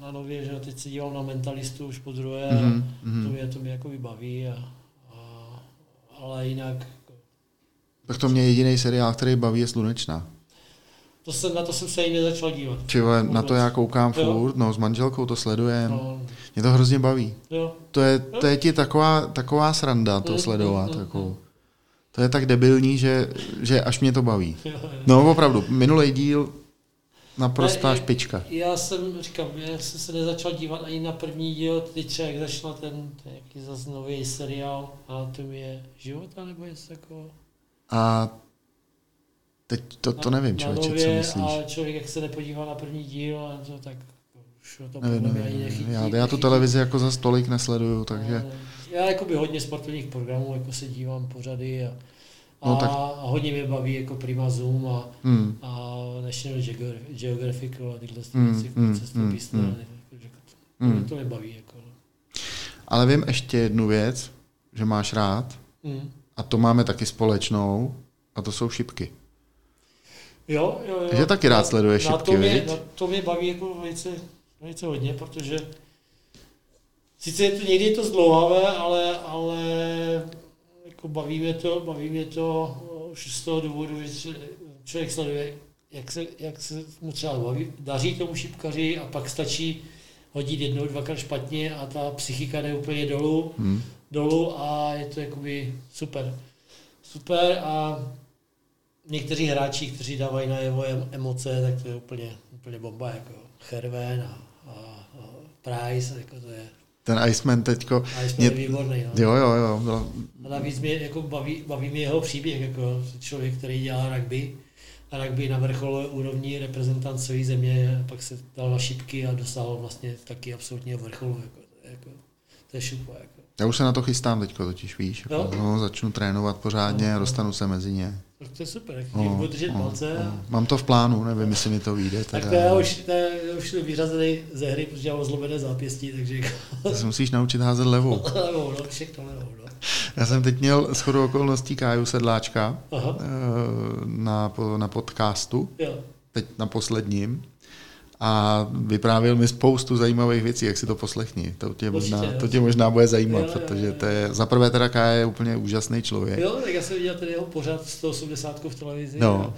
na nově, že teď se dívám na Mentalistu už po druhé mm-hmm, a mm-hmm. to mě, to mě jako vybaví. A, a, ale jinak... Tak to mě jediný seriál, který baví, je Slunečná. To jsem, na to jsem se i nezačal dívat. Čivo, na to já koukám jo. furt, no s manželkou to sledujem. No. Mě to hrozně baví. Jo. To, je, to je ti taková, taková sranda to mm, sledovat. Mm, jako. mm. To je tak debilní, že, že až mě to baví. No opravdu, minulý díl naprostá ne, špička. Já jsem, říkám, já jsem se nezačal dívat ani na první díl, teď třeba jak začal ten, ten jaký zase nový seriál Anatomie života, nebo něco takového. A Teď to, to nevím, člověče, co myslíš. A člověk, jak se nepodívá na první díl, to, tak už to nevím, nevím, ani nechytí. Já, já tu televizi jako za stolik nesleduju, takže... Já jako by hodně sportovních programů jako se dívám pořady a, a, no, tak... a hodně mě baví jako Prima Zoom a, hmm. a National Geographic a tyhle hmm. věci, hmm. cestovní hmm. hmm. To, hmm. to mě baví. Jako. Ale vím ještě jednu věc, že máš rád hmm. a to máme taky společnou a to jsou šipky. Jo, jo, jo. Takže taky rád sleduješ šipky, na to, mě, na to mě baví jako velice, velice hodně, protože sice je to, někdy je to zdlouhavé, ale, ale jako baví mě to, baví mě to už z toho důvodu, že člověk sleduje, jak se, jak se mu třeba baví, daří tomu šipkaři a pak stačí hodit jednou, dvakrát špatně a ta psychika jde úplně dolů, hmm. dolů a je to jakoby super. Super a někteří hráči, kteří dávají na jeho emoce, tak to je úplně, úplně bomba, jako Herven a, a, a Price, jako to je ten Iceman teďko... Iceman mě... je výborný, no. Jo, jo, jo. Bylo... A navíc mě jako baví, baví mě jeho příběh, jako člověk, který dělá rugby, a rugby na vrcholové úrovni reprezentant své země, pak se dal na šipky a dosáhl vlastně taky absolutně vrcholu, jako, jako, to je šupa, jako. Já už se na to chystám teďko totiž, víš. Jako, no? začnu trénovat pořádně No, a dostanu se mezi ně. Tak to je super, jak No, budu držet no, palce. no. Mám to v plánu, nevím, jestli mi to vyjde. Tak to já už, to já už vyřazený ze hry, protože já mám zlomené zápěstí, takže To se musíš naučit házet levou. levou, no, všechno levou, no. Já jsem teď měl shodou okolností Káju Sedláčka Aha, eh, na, na podcastu, jo. teď na posledním. A vyprávěl mi spoustu zajímavých věcí, jak si to poslechni. To tě, možná, jo. to tě možná bude zajímat, Jo, jo, protože jo. to je, za prvé teda Kája je úplně úžasný člověk. Jo, tak já jsem viděl ten jeho pořad 180 v televizi. No.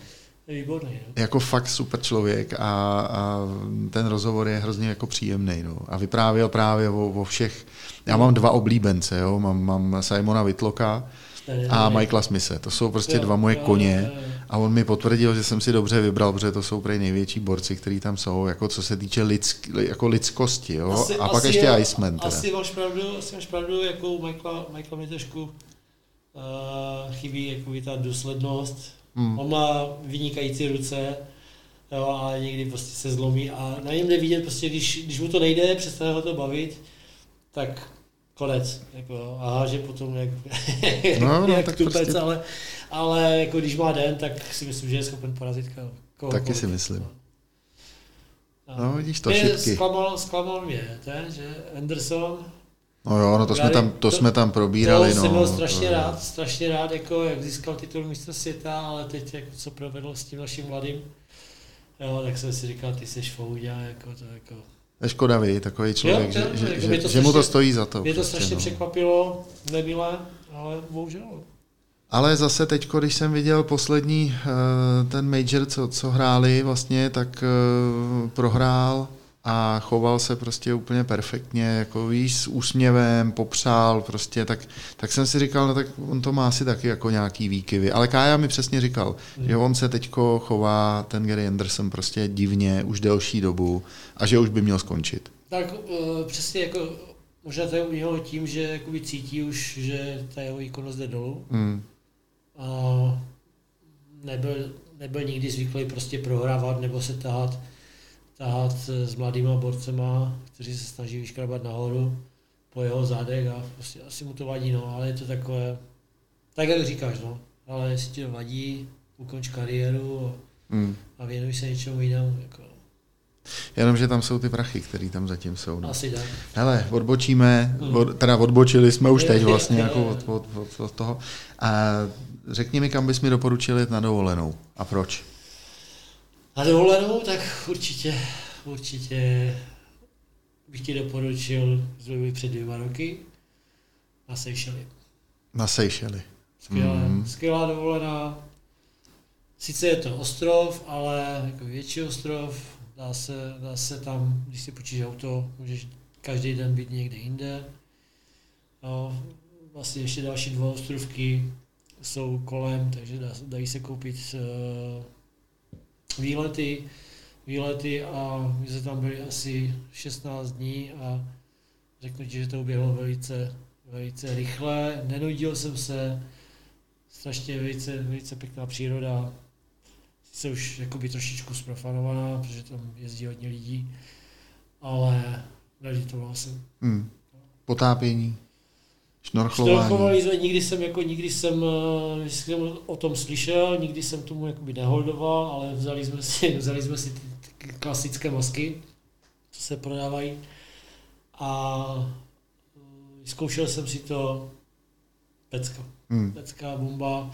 výborný. Jako fakt super člověk a, a ten rozhovor je hrozně jako příjemný. No. A vyprávěl právě o, o všech. Já mám dva oblíbence, jo. Mám, mám Simona Whitlocka Ten- a Michaela Smise. To jsou prostě Jo, dva moje jo, koně. jo, jo. A on mi potvrdil, že jsem si dobře vybral, protože to jsou prej největší borci, kteří tam jsou, jako co se týče lidsk, jako lidskosti. Jo? Asi- a pak asi ještě je- Iceman. Teda. Asi máš pravdu, asi máš pravdu, jako u Michaela, Michaela mi trošku uh, chybí jako ta důslednost. Hmm. On má vynikající ruce, jo, ale někdy prostě se zlomí a na něm jde vidět, prostě, když, když mu to nejde, přestane ho to bavit, tak konec. Jako, a že potom jak, No, no, jak tak tupec, prostě- ale, ale jako když má den, tak si myslím, že je schopen porazit ko- kohokoliv. Taky si myslím. A- No, vidíš to, mě šipky. Zklamal, zklamal mě, ten, že Anderson, No jo, no to jsme tam, to to- jsme tam probírali. to no, jsem byl strašně to- rád, strašně rád, jako jak získal titul mistra světa, ale teď jako co provedl s tím naším mladým, jo, tak jsem si říkal, ty seš fouďa, jako to jako, To je škoda, vy, takový člověk, Jo, že, jo, že, jako že, že mu to strašně- stojí za to. mě to prostě, strašně no. překvapilo, nemilé, ale bohužel. Ale zase teď, když jsem viděl poslední eh, ten major, co, co hráli vlastně, tak eh, prohrál a choval se prostě úplně perfektně, jako víš, s úsměvem, popřál prostě, tak, tak jsem si říkal, no tak on to má asi taky jako nějaký výkyvy. Ale Kája mi přesně říkal, Hmm. že on se teďko chová, ten Gary Anderson prostě divně už delší dobu a že už by měl skončit. Tak uh, přesně jako, možná to je u něho tím, že jakoby cítí už, že ta jeho výkonnost jde dolů, Hmm. a nebyl, nebyl nikdy zvyklý prostě prohrávat nebo se tahat, tahat s mladýma borcema, kteří se snaží vyškrabat nahoru po jeho zádech a prostě asi mu to vadí, no, ale je to takové, tak jak říkáš, no, ale jestli ti to vadí, ukonč kariéru a, a věnuj se něčemu jinému, jako, Jenom, že tam jsou ty prachy, které tam zatím jsou. No. asi tak. Hele, odbočíme, Hmm. od, teda odbočili jsme už teď vlastně jako od, od, od, od toho. A řekni mi, kam bys mi doporučil jet na dovolenou a proč? Na dovolenou, tak určitě, určitě bych ti doporučil zrovna před dvěma roky na Seychely. Na Seychely. Skvělá, mm. skvělá dovolená. Sice je to ostrov, ale jako větší ostrov, dá se, dá se tam, když si počíš auto, můžeš každý den být někde jinde. No, vlastně ještě další dva ostrovky jsou kolem, takže dá, dají se koupit uh, výlety, výlety a my jsme tam byli asi 16 dní a řeknu ti, že to uběhlo velice, velice rychle, nenudil jsem se, strašně velice, velice pěkná příroda, sice už jakoby trošičku zprofanovaná, protože tam jezdí hodně lidí, ale meditoval jsem. Hmm. Potápění, šnorchlování. Štorchovali jsme, nikdy jsem, jako, nikdy jsem, eh, jsem o tom slyšel, nikdy jsem tomu jakoby neholdoval, ale vzali jsme si, vzali jsme si ty, ty klasické masky, co se prodávají a eh, zkoušel jsem si to pecka. Hmm. Pecka, bomba.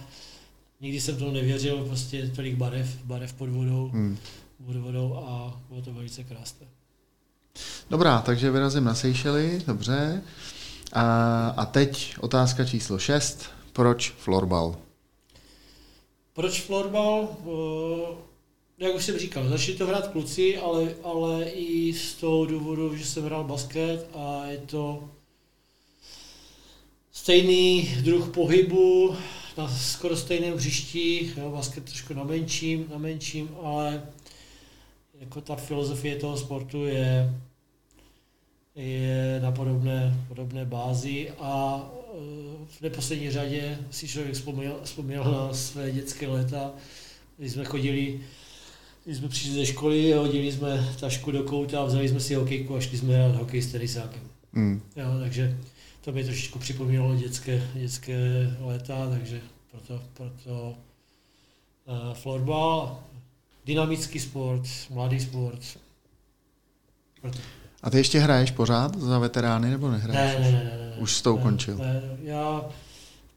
Nikdy jsem tomu nevěřil, prostě tolik barev, barev pod vodou, Hmm. pod vodou a bylo to velice krásné. Dobrá, takže vyrazím na Seychely, dobře. A, a teď otázka číslo 6. Proč florbal? Proč florbal? Eh, Jak už jsem říkal, začali to hrát kluci, ale, ale i z toho důvodu, že jsem hrál basket a je to stejný druh pohybu na skoro stejném hřišti, jo, basket trošku na menším, na menším, ale jako ta filozofie toho sportu je, je na podobné, podobné bázi a eh, v neposlední řadě si člověk vzpomněl, vzpomněl na své dětské léta, kdy jsme chodili, když jsme přišli ze školy, hodili jsme tašku do kouta a vzali jsme si hokejku a šli jsme hrát hokej s tenisákem. Hmm. Jo, takže, to mi trošičku připomínalo dětské, dětské léta, takže proto, proto uh, florbal, dynamický sport, mladý sport. Proto. A ty ještě hraješ pořád za veterány nebo nehraješ? Ne, ne, ne. ne, ne Už s tou ne, končil? Ne, já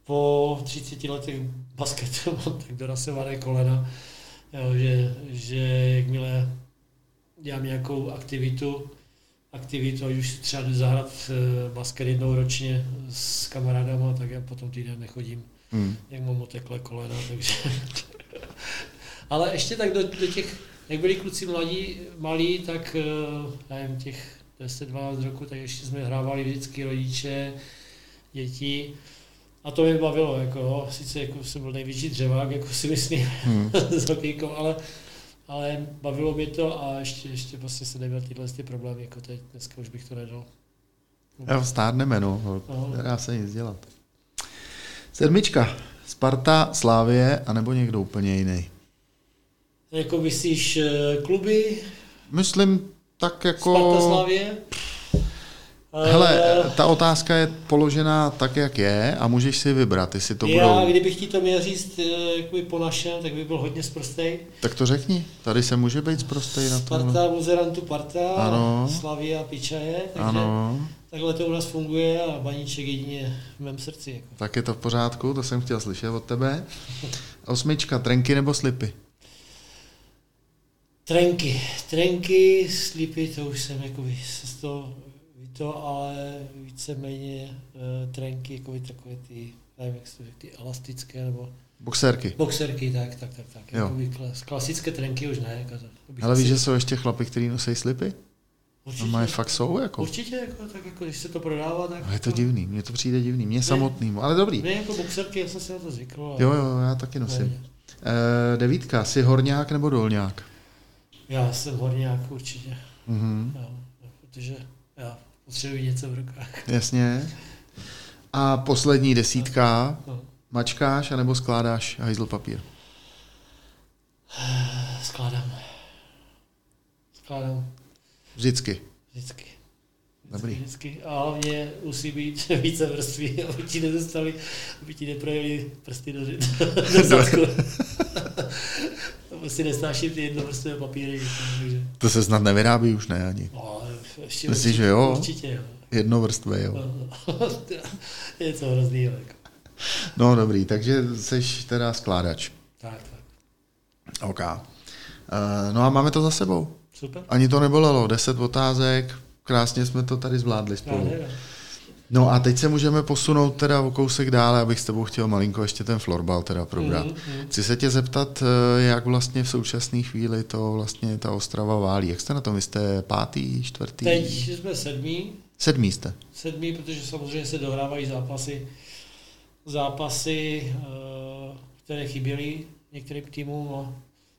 po 30 letech basketu mám tak dorasované kolena, jo, že, že jakmile dělám nějakou aktivitu, aktivitu, ať už třeba jdu zahrát eh, basket jednou ročně s kamarádama, tak já potom týden nechodím, hmm. jak mám oteklé kolena, takže... Ale ještě tak do, do těch, jak byli kluci mladí, malí, tak eh, nevím, těch 10-12 roku, tak ještě jsme hrávali vždycky rodiče, děti. A to mě bavilo, jako, sice jako jsem byl největší dřevák, jako si myslím, hmm. s hokejkou, ale ale bavilo mě to a ještě, ještě prostě se neměl tyhle ty problémy, jako teď, dneska už bych to nedal. Jo, stárneme, no, nedá se nic dělat. Sedmička, Sparta, Slávie, anebo někdo úplně jiný? Jako myslíš eh, kluby? Myslím tak jako... Sparta, Slávie? Hele, ta otázka je položená tak, jak je a můžeš si vybrat, jestli to Já, budou... kdybych ti to měl říct eh, jakoby po našem, tak by byl hodně zprostej. Tak to řekni, tady se může být zprostej na to. Sparta, Muzerantu Parta, ano. Slavia, Pičaje, takže ano. takhle to u nás funguje a baníček jedině v mém srdci. Jako. Tak je to v pořádku, to jsem chtěl slyšet od tebe. Osmička, trenky nebo slipy? Trenky, trenky, slipy, to už jsem jako se to to ale víceméně uh, trenky, jako takové ty, nevím, jak se to ty elastické, nebo Boxerky. Boxerky, tak, tak, tak, tak. Jako klas, klasické trenky už ne. Jako to, Ale víš, že jsou ještě chlapy, kteří nosí slipy? Určitě. No mají fakt jsou, jako. Určitě, jako, tak jako, když se to prodává, tak... No, je to divný, mně to přijde divný, mně samotným, ale dobrý. Ne, jako boxerky, já jsem si na to zvykl. Jo, jo, já taky nosím. E, devítka, jsi horňák nebo dolňák? Já jsem horňák určitě. Mm-hmm. Jo, protože já Potřebuji něco v rukách. Jasně. A poslední desítka. No. Mačkáš anebo skládáš hajzl papír? Skládám. Skládám. Vždycky? Vždycky. Dobrý. Vždycky. A hlavně musí být více vrství, aby ti nedostali, aby ti neprojeli prsty do, do zadku. si nesnáším ty jednovrstvé papíry. Takže... To se snad nevyrábí už, ne ani. No, ještě Myslíš, určitě, že jo? Určitě jo. Jednovrstvé, jo. je to hrozný, jako. No dobrý, takže jsi teda skládač. Tak, tak. OK. Uh, no a máme to za sebou. Super. Ani to nebolelo, deset otázek, krásně jsme to tady zvládli spolu. Já, No a teď se můžeme posunout teda o kousek dále, abych s tebou chtěl malinko ještě ten florbal teda probrat. Mm-hmm. Chci se tě zeptat, eh, jak vlastně v současné chvíli to vlastně ta Ostrava válí. Jak jste na tom? Vy jste pátý, čtvrtý? Teď jsme sedmý. Sedmý jste? Sedmý, protože samozřejmě se dohrávají zápasy, zápasy, eh, které chyběly některým týmům a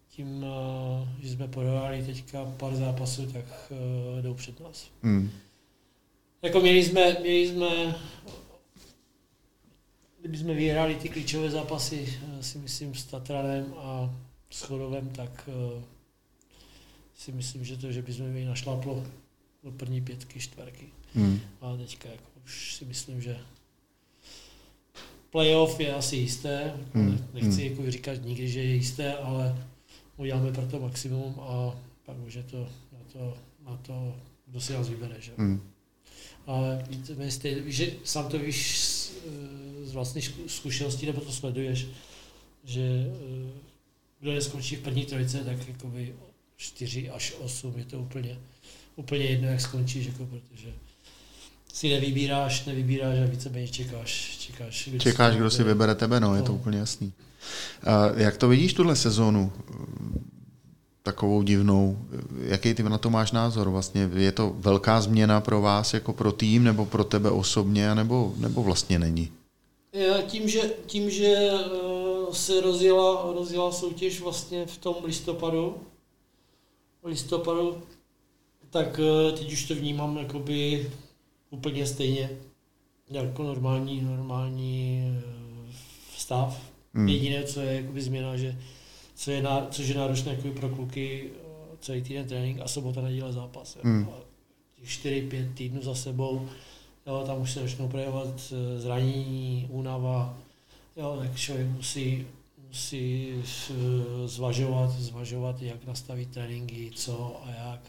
tím, eh, že jsme podávali teďka pár zápasů, tak jdou před nás. Mm. Jako měli jsme, měli jsme kdyby jsme vyhráli ty klíčové zápasy, eh, si myslím, s Tatranem a s Chodovem, tak uh, si myslím, že to, že bychom měli našlaplo do první pětky, čtvrky. Hmm. A teďka jako už si myslím, že playoff je asi jisté. Hmm. Nechci hmm. jako říkat nikdy, že je jisté, ale uděláme pro to maximum a pak už je to na to, na to kdo si nás vybere. Že? Hmm ale víte, že sám to víš z vlastní zkušenosti, nebo to sleduješ, že eh, kdo neskončí v první trojice, tak jakoby 4 až 8 je to úplně, úplně jedno, jak skončíš, jako, protože si nevybíráš, nevybíráš a víceméně čekáš. Čekáš, kdo čekáš, si kdo si vybere tebe, no, no, je to no. úplně jasný. A jak to vidíš tuhle sezónu? Takovou divnou. Jaký ty na to máš názor? Vlastně je to velká změna pro vás jako pro tým nebo pro tebe osobně, nebo, nebo vlastně není? Já tím, že, tím, že eh, se rozjela, rozjela soutěž vlastně v tom listopadu, listopadu, tak eh, teď už to vnímám jakoby úplně stejně jako normální, normální eh, stav. Hmm. Jediné, co je jakoby změna, že co je, ná, což je náročné jako pro kluky eh, celý týden trénink a sobota neděle zápas. Hmm. 4-5 týdnů za sebou jo, tam už se začnou projevovat eh, zranění, únava, jo, tak člověk musí, musí eh, zvažovat, zvažovat, jak nastavit tréninky, co a jak.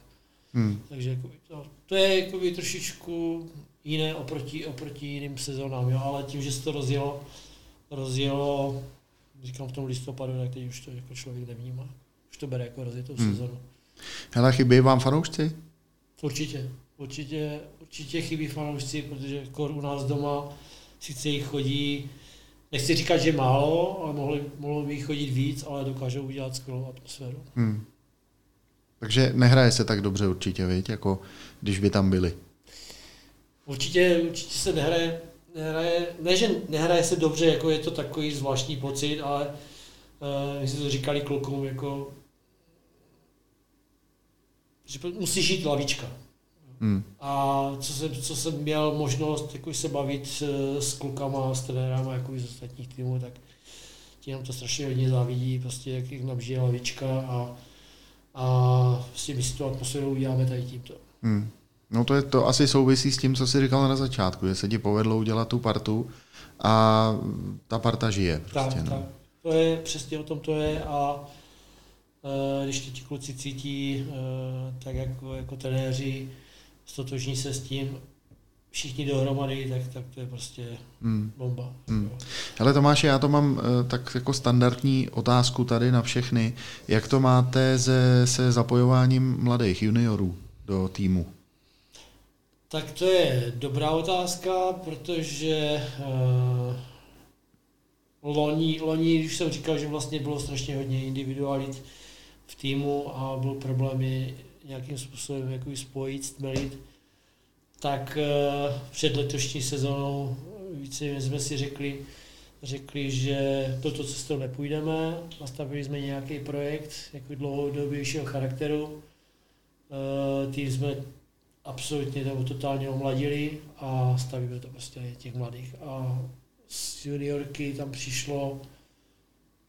Hmm. Takže jakoby, to, to je jakoby trošičku jiné oproti, oproti jiným sezónám, jo, ale tím, že se to rozjelo, rozjelo, říkám v tom listopadu, tak teď už to jako člověk nevnímá. Už to bere jako rozjetou hmm. sezónu. Hele, chybí vám fanoušci? Určitě. Určitě, určitě chybí fanoušci, protože kor u nás doma sice jich chodí, nechci říkat, že málo, ale mohli, mohlo by jich chodit víc, ale dokážou udělat skvělou atmosféru. Hmm. Takže nehraje se tak dobře určitě, viď, jako když by tam byli. Určitě, určitě se nehraje, nehraje, ne, že nehraje se dobře, jako je to takový zvláštní pocit, ale uh, my jsme to říkali klukům, jako že musí žít lavička. Hmm. A co jsem, co jsem měl možnost jako se bavit eh, s klukama, s trenérama jako z ostatních týmů, tak ti nám to strašně hodně závidí, prostě jak, jak nám žije lavička a, a prostě my si tu atmosféru uděláme tady tímto. Hmm. No to, je, to asi souvisí s tím, co jsi říkal na začátku, že se ti povedlo udělat tu partu a ta parta žije. Prostě, tak, no. tak. To je přesně o tom to je a e, když ti kluci cítí e, tak jako, jako trenéři, stotožní se s tím, všichni dohromady, tak, tak to je prostě hmm. bomba. Hmm. Hele Tomáši, já to mám e, tak jako standardní otázku tady na všechny. Jak to máte se, se zapojováním mladých juniorů do týmu? Tak to je dobrá otázka, protože uh, loni, loni, když jsem říkal, že vlastně bylo strašně hodně individualit v týmu a byl problém je nějakým způsobem jako spojit, stmelit, tak uh, před letošní sezónou více jsme si řekli, řekli, že toto cestou nepůjdeme, nastavili jsme nějaký projekt jako dlouhodobějšího charakteru. Uh, tým jsme absolutně nebo totálně omladili a stavíme to prostě těch mladých. A z juniorky tam přišlo,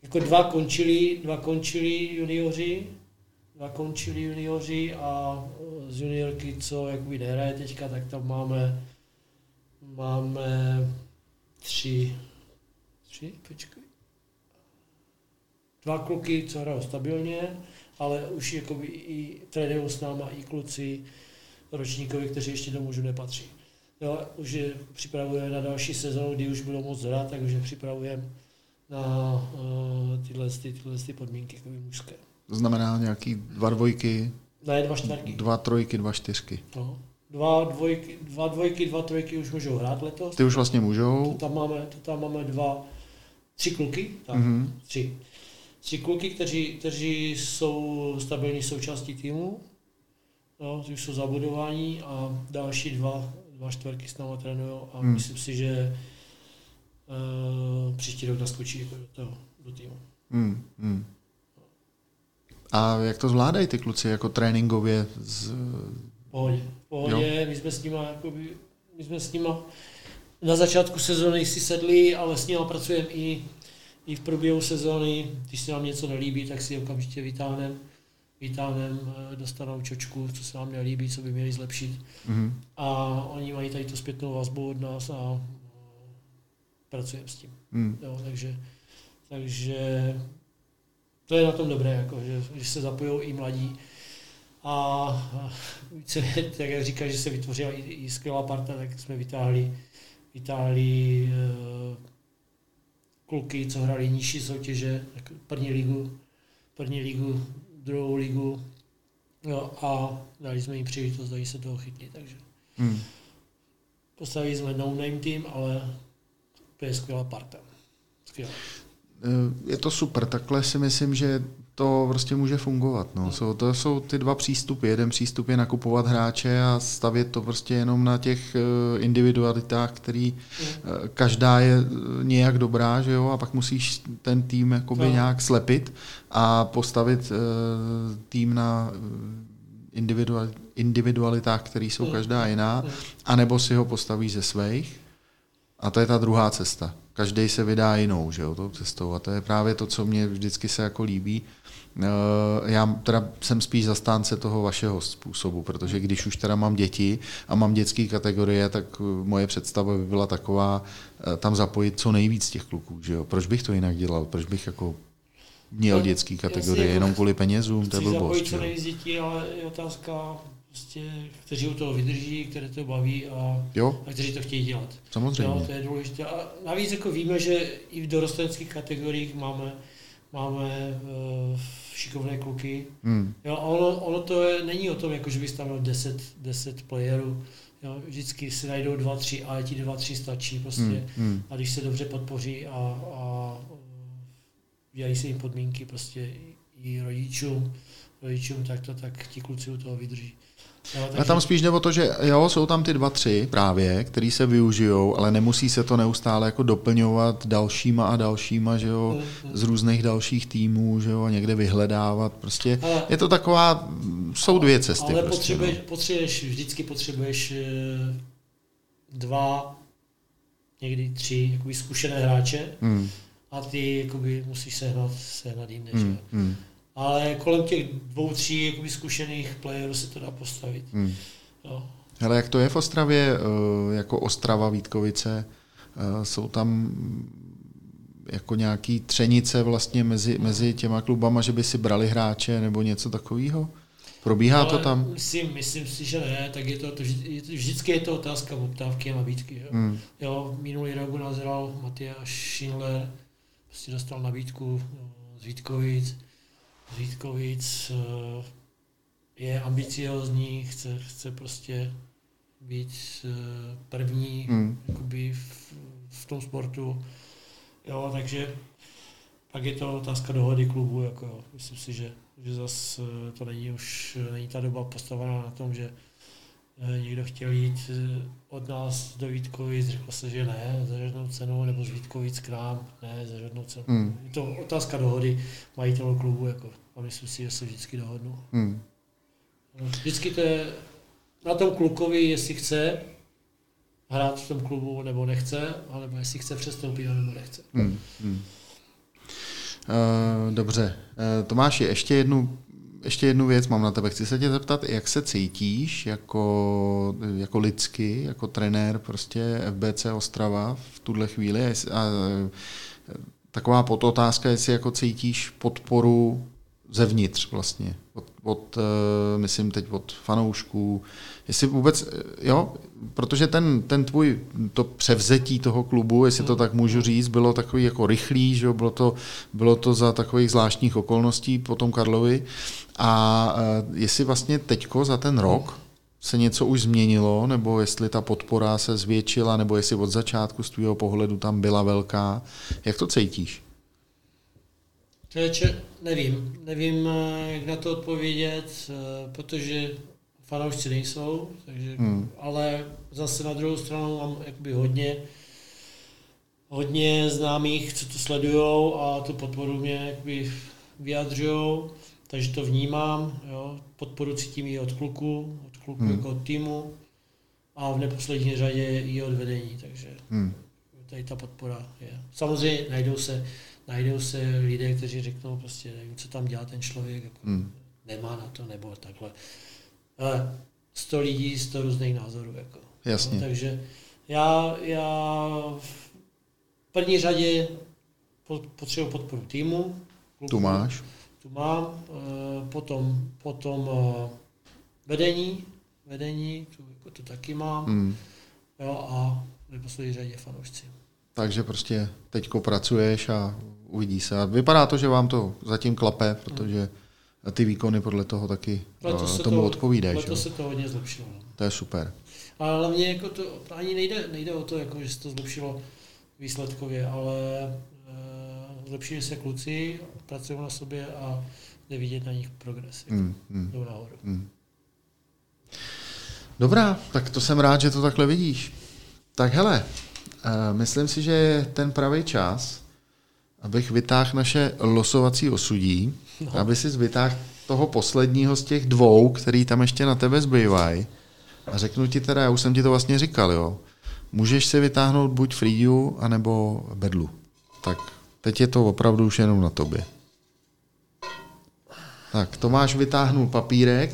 jako dva končili, dva končili junioři, dva končili junioři a z juniorky, co jakoby nehraje teďka, tak tam máme, máme tři, tři, počkej, dva kluky, co hrajou stabilně, ale už jakoby i trénují s náma i kluci, ročníkovi, kteří ještě do mužů nepatří. Jo, už je připravujeme na další sezónu, kdy už budou moc hrát, tak už je připravujeme na uh, tyhle, ty, tyhle ty podmínky jako mužské. To znamená nějaký dva dvojky? Ne, dva čtvrky. Dva trojky, dva čtyřky. No. Dva dvojky, dva dvojky, dva trojky už můžou hrát letos. Ty už vlastně můžou. To tam máme, to tam máme dva, tři kluky, tak, mm-hmm. tři. Tři kluky, kteří, kteří jsou stabilní součástí týmu, no, už jsou zabudování a další dva, dva čtvrky s námi trénují a hmm. myslím si, že uh, příští rok naskočí jako do, toho, do týmu. Hmm. Hmm. A jak to zvládají ty kluci jako tréninkově? Z... Pohodě. Pohodě. My jsme s nimi jakoby, my jsme s nimi na začátku sezóny si sedli, ale s nimi pracujeme i, i v průběhu sezóny. Když se nám něco nelíbí, tak si okamžitě vytáhneme vytáhneme, eh, dostanou čočku, co se nám nelíbí, co by měli zlepšit. Mm-hmm. A oni mají tady tu zpětnou vazbu od nás a eh, pracujeme s tím. Mm. Jo, takže, takže to je na tom dobré, jako, že, že se zapojují i mladí. A více, tak jak říkáš, že se vytvořila i, i skvělá parta, tak jsme vytáhli, vytáhli kluky, co hráli nižší soutěže, první ligu, první ligu druhou ligu jo, a dali jsme jim příležitost, dají se toho chytli, takže hmm. postavili jsme no-name tým, ale to je skvělá parta. Skvělá. Je to super, takhle si myslím, že to prostě může fungovat. No. So, to jsou ty dva přístupy. Jeden přístup je nakupovat hráče a stavět to prostě jenom na těch uh, individualitách, který uh, každá je eh, nějak dobrá, že jo, a pak musíš ten tým jakoby no. nějak slepit a postavit tým na individual, individualitách, které jsou každá jiná, anebo si ho postavíš ze svých. A to je ta druhá cesta každý se vydá jinou, že jo, tou cestou. A to je právě to, co mě vždycky se jako líbí. Eh, já teda jsem spíš zastánce toho vašeho způsobu, protože když už teda mám děti a mám dětské kategorie, tak eh, moje představa by byla taková, eh, tam zapojit co nejvíc těch kluků, že jo. Proč bych to jinak dělal? Proč bych jako měl dětské kategorie jako jenom kvůli penězům? To je blbost. zapojit co nejvíc dětí, ale je otázka, prostě, kteří u toho vydrží, které to baví a, jo. a kteří to chtějí dělat. Samozřejmě. Jo, to je důležité. A navíc jako víme, že i v dorostenských kategoriích máme, máme uh, šikovné kluky. Hmm. Jo, ono, ono to je, není o tom, jako, že bys tam měl 10, 10 playerů. Jo, vždycky si najdou dva, tři a ti dva, tři stačí prostě. Hmm. Hmm. A když se dobře podpoří a, a dělají se jim podmínky prostě i rodičům, rodičům, tak to tak ti kluci u toho vydrží. Takže... A tam spíš jde o to, že jo, jsou tam ty dva, tři právě, který se využijou, ale nemusí se to neustále jako doplňovat dalšíma a dalšíma, že jo, z různých dalších týmů, že jo, někde vyhledávat. Prostě ale, je to taková, jsou dvě cesty. Ale prostě, potřebuješ, no. potřebuješ, vždycky potřebuješ eh, dva, někdy tři jakoby zkušené hráče hmm. a ty jakoby musíš sehnat, sehnat jinde. Hmm. Hmm ale kolem těch dvou, tří jakoby, zkušených playerů se to dá postavit. Hmm. Jo. Hele, jak to je v Ostravě, eh, jako Ostrava, Vítkovice, eh, jsou tam jako nějaký třenice vlastně mezi, mezi těma klubama, že by si brali hráče nebo něco takového? Probíhá Ale to tam? Myslím, myslím si, že ne, tak je to, to vždycky je to otázka poptávky a nabídky. Jo. Hmm. jo minulý rok nazval Matyáš Schindler, prostě dostal nabídku z Vítkovic, Vítkovic eh, je ambiciozní, chce, chce prostě být eh, první hmm. jakoby v, v tom sportu. Jo, takže pak je to otázka dohody klubu. Jako, myslím si, že, že zase to není už není ta doba postavená na tom, že Eh, někdo chtěl jít eh, od nás do Vítkovic, řekl se, že ne, za žádnou cenu, nebo z Vítkovic k nám, ne, za žádnou cenu. Hmm. Je to otázka dohody majitelů klubu, jako, a myslím si, že se vždycky dohodnou. Hmm. Vždycky to je na tom klukovi, jestli chce hrát v tom klubu nebo nechce, alebo jestli chce přestoupit nebo nechce. Hmm. Hmm. Uh, dobře. Uh, Tomáši, ještě jednu ještě jednu věc mám na tebe. Chci se tě zeptat, jak se cítíš jako, jako lidsky, jako trenér prostě FBC Ostrava v tuhle chvíli. A, taková podotázka, jestli jako cítíš podporu zevnitř vlastně, od, od, eh, myslím teď od fanoušků, jestli vůbec, jo, protože ten, ten tvůj, to převzetí toho klubu, jestli to tak můžu říct, bylo takový jako rychlý, že jo, bylo to, bylo to za takových zvláštních okolností po tom Karlovi. A eh, jestli vlastně teďko za ten rok se něco už změnilo, nebo jestli ta podpora se zvětšila, nebo jestli od začátku z tvého pohledu tam byla velká, jak to cítíš? Člověče, nevím. Nevím, eh, jak na to odpovědět, eh, protože fanoušci nejsou, takže, hmm. ale zase na druhou stranu mám jakoby hodně, hodně známých, co to sledují a tu podporu mě jakoby vyjadřují, takže to vnímám, jo. podporu cítím i od kluku, od kluku hmm. jako od týmu a v neposlední řadě i od vedení, takže hmm. tady ta podpora je. Samozřejmě najdou se najdou se lidé, kteří řeknou prostě, nevím, co tam dělá ten člověk, jako hmm. nemá na to, nebo takhle. Ale sto lidí, sto různých názorů. Jako. Jasně. No, takže já, já v první řadě potřebuji podporu týmu. Klubu, tu máš? Tu mám. Eh, potom, potom eh, vedení, vedení, tu, jako to taky mám. Hmm. Jo, a v neposlední řadě fanoušci. Takže prostě teďko pracuješ a uvidí se. A vypadá to, že vám to zatím klape, protože ty výkony podle toho taky letos eh, tomu to, odpovídají. Letos se to hodně zlepšilo. To je super. Ale hlavně jako to, ani nejde, nejde o to, jako, že se to zlepšilo výsledkově, ale uh, zlepšili se kluci, pracují na sobě a jde vidět na nich progres. Jako, mm, mm, nahoru. Mm. Dobrá, tak to jsem rád, že to takhle vidíš. Tak hele, uh, myslím si, že je ten pravý čas, abych vytáhl naše losovací osudí, no. aby si vytáhl toho posledního z těch dvou, který tam ještě na tebe zbývají. A řeknu ti teda, já už jsem ti to vlastně říkal, jo. můžeš si vytáhnout buď Fridiu, anebo Bedlu. Tak teď je to opravdu už jenom na tobě. Tak, Tomáš vytáhnul papírek,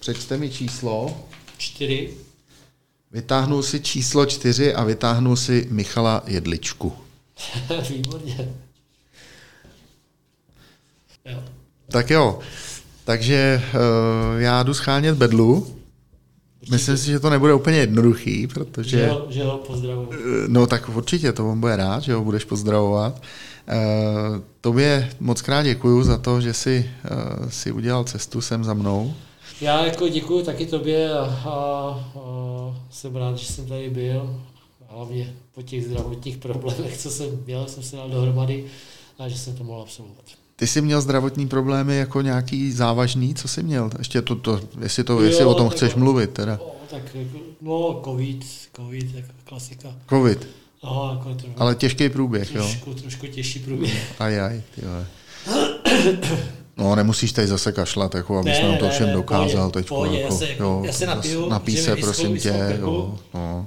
přečte mi číslo. Čtyři. Vytáhnul si číslo čtyři a vytáhnul si Michala Jedličku. Výborně. Jo. Tak jo, takže uh, já jdu schánět bedlu. Myslím si, že to nebude úplně jednoduchý, protože... Že ho, že ho pozdravuju. Eh, No tak určitě, to on bude rád, že ho budeš pozdravovat. Uh, tobě moc krát děkuju za to, že jsi, uh, si udělal cestu sem za mnou. Já jako děkuji taky tobě a, a, a jsem rád, že jsem tady byl. Hlavně po těch zdravotních problémech, co jsem měl, jsem se dal dohromady a že jsem to mohl absolvovat. Ty jsi měl zdravotní problémy jako nějaký závažný, co jsi měl? Ještě to, to jestli, to, Jo, jestli o tom tak- chceš mluvit teda. No, tak jako, no, covid, covid, jako klasika. Covid, No, jako trošku, ale těžký průběh, jo? trošku, trošku těžší průběh. Aj, aj, ty vole. No, nemusíš tady zase kašlat, jako, abys Ne, nám to všem dokázal teď. pohodě, já jako, se- jo, já se napiju, napij že se, mi prosím tě. Jo, no.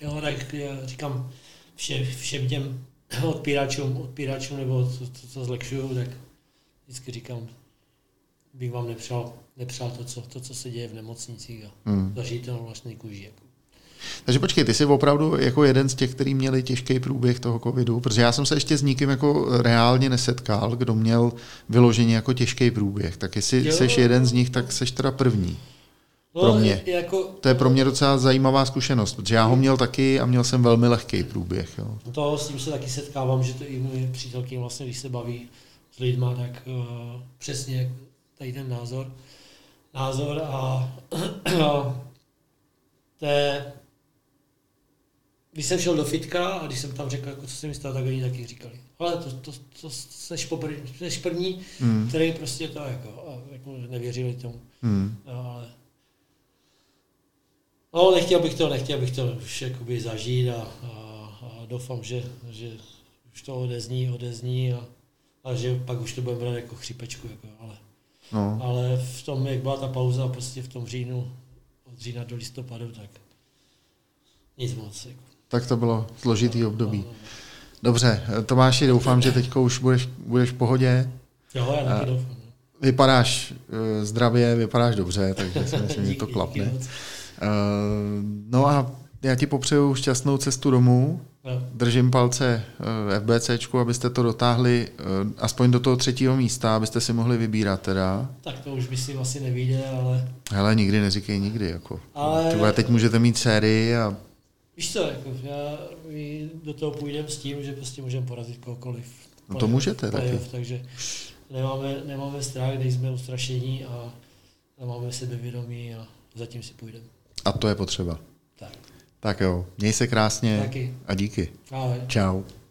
Jo, tak já říkám vše, všem těm odpíračům, odpíračům nebo co, co, co zlekšuju, tak vždycky říkám, bych vám nepřál, nepřál to, co, to, co se děje v nemocnicích a Hmm. zažít to na vlastní kůži. Jako. Takže počkej, ty jsi opravdu jako jeden z těch, kteří měli těžký průběh toho covidu, protože já jsem se ještě s nikým jako reálně nesetkal, kdo měl vyloženě jako těžký průběh. Tak jestli Jo. jsi jeden z nich, tak seš teda první. No, Pro mě. Jako, To je pro mě docela zajímavá zkušenost, protože já ho měl taky a měl jsem velmi lehký průběh. Jo. To s tím se taky setkávám, že to i moje přítelky vlastně, když se baví s lidma, tak uh, přesně tady ten názor. Názor a to je, když jsem šel do fitka a když jsem tam řekl, jako, co se mi stalo, tak oni taky říkali. Ale to, to, to seš, poprv, seš první, Hmm. který prostě to jako, jako nevěřili tomu. Hmm. Ale no, nechtěl bych to, nechtěl bych to už jakoby zažít a, a, a doufám, že, že už to odezní, odezní a, a že pak už to budeme brát jako chřipečku. Jako, ale, No. ale v tom, jak byla ta pauza prostě v tom říjnu, od října do listopadu, tak nic moc. Jako. Tak to bylo složitý období. No, no, Dobře, Tomáši, doufám, že teď už budeš, budeš v pohodě. no. Jo, já taky doufám. no. Vypadáš uh, zdravě, vypadáš dobře, takže si myslím, že to Díky, klapne. díky moc. Uh, no a já ti popřeju šťastnou cestu domů. Jo. Držím palce uh, FBCčku, abyste to dotáhli uh, aspoň do toho třetího místa, abyste si mohli vybírat teda. Tak to už by si asi nevíde, ale Hele, nikdy neříkej nikdy. Jako. Ale- Ty vole, teď můžete mít sérii a Víš co, jako, já, do toho půjdeme s tím, že prostě můžeme porazit kohokoliv. No to můžete taky. Takže nemáme, nemáme strach, nejsme ustrašení a, a máme sebevědomí a zatím si půjdeme. A to je potřeba. Tak, Tak jo, měj se krásně taky. a díky. Ahoj. Čau.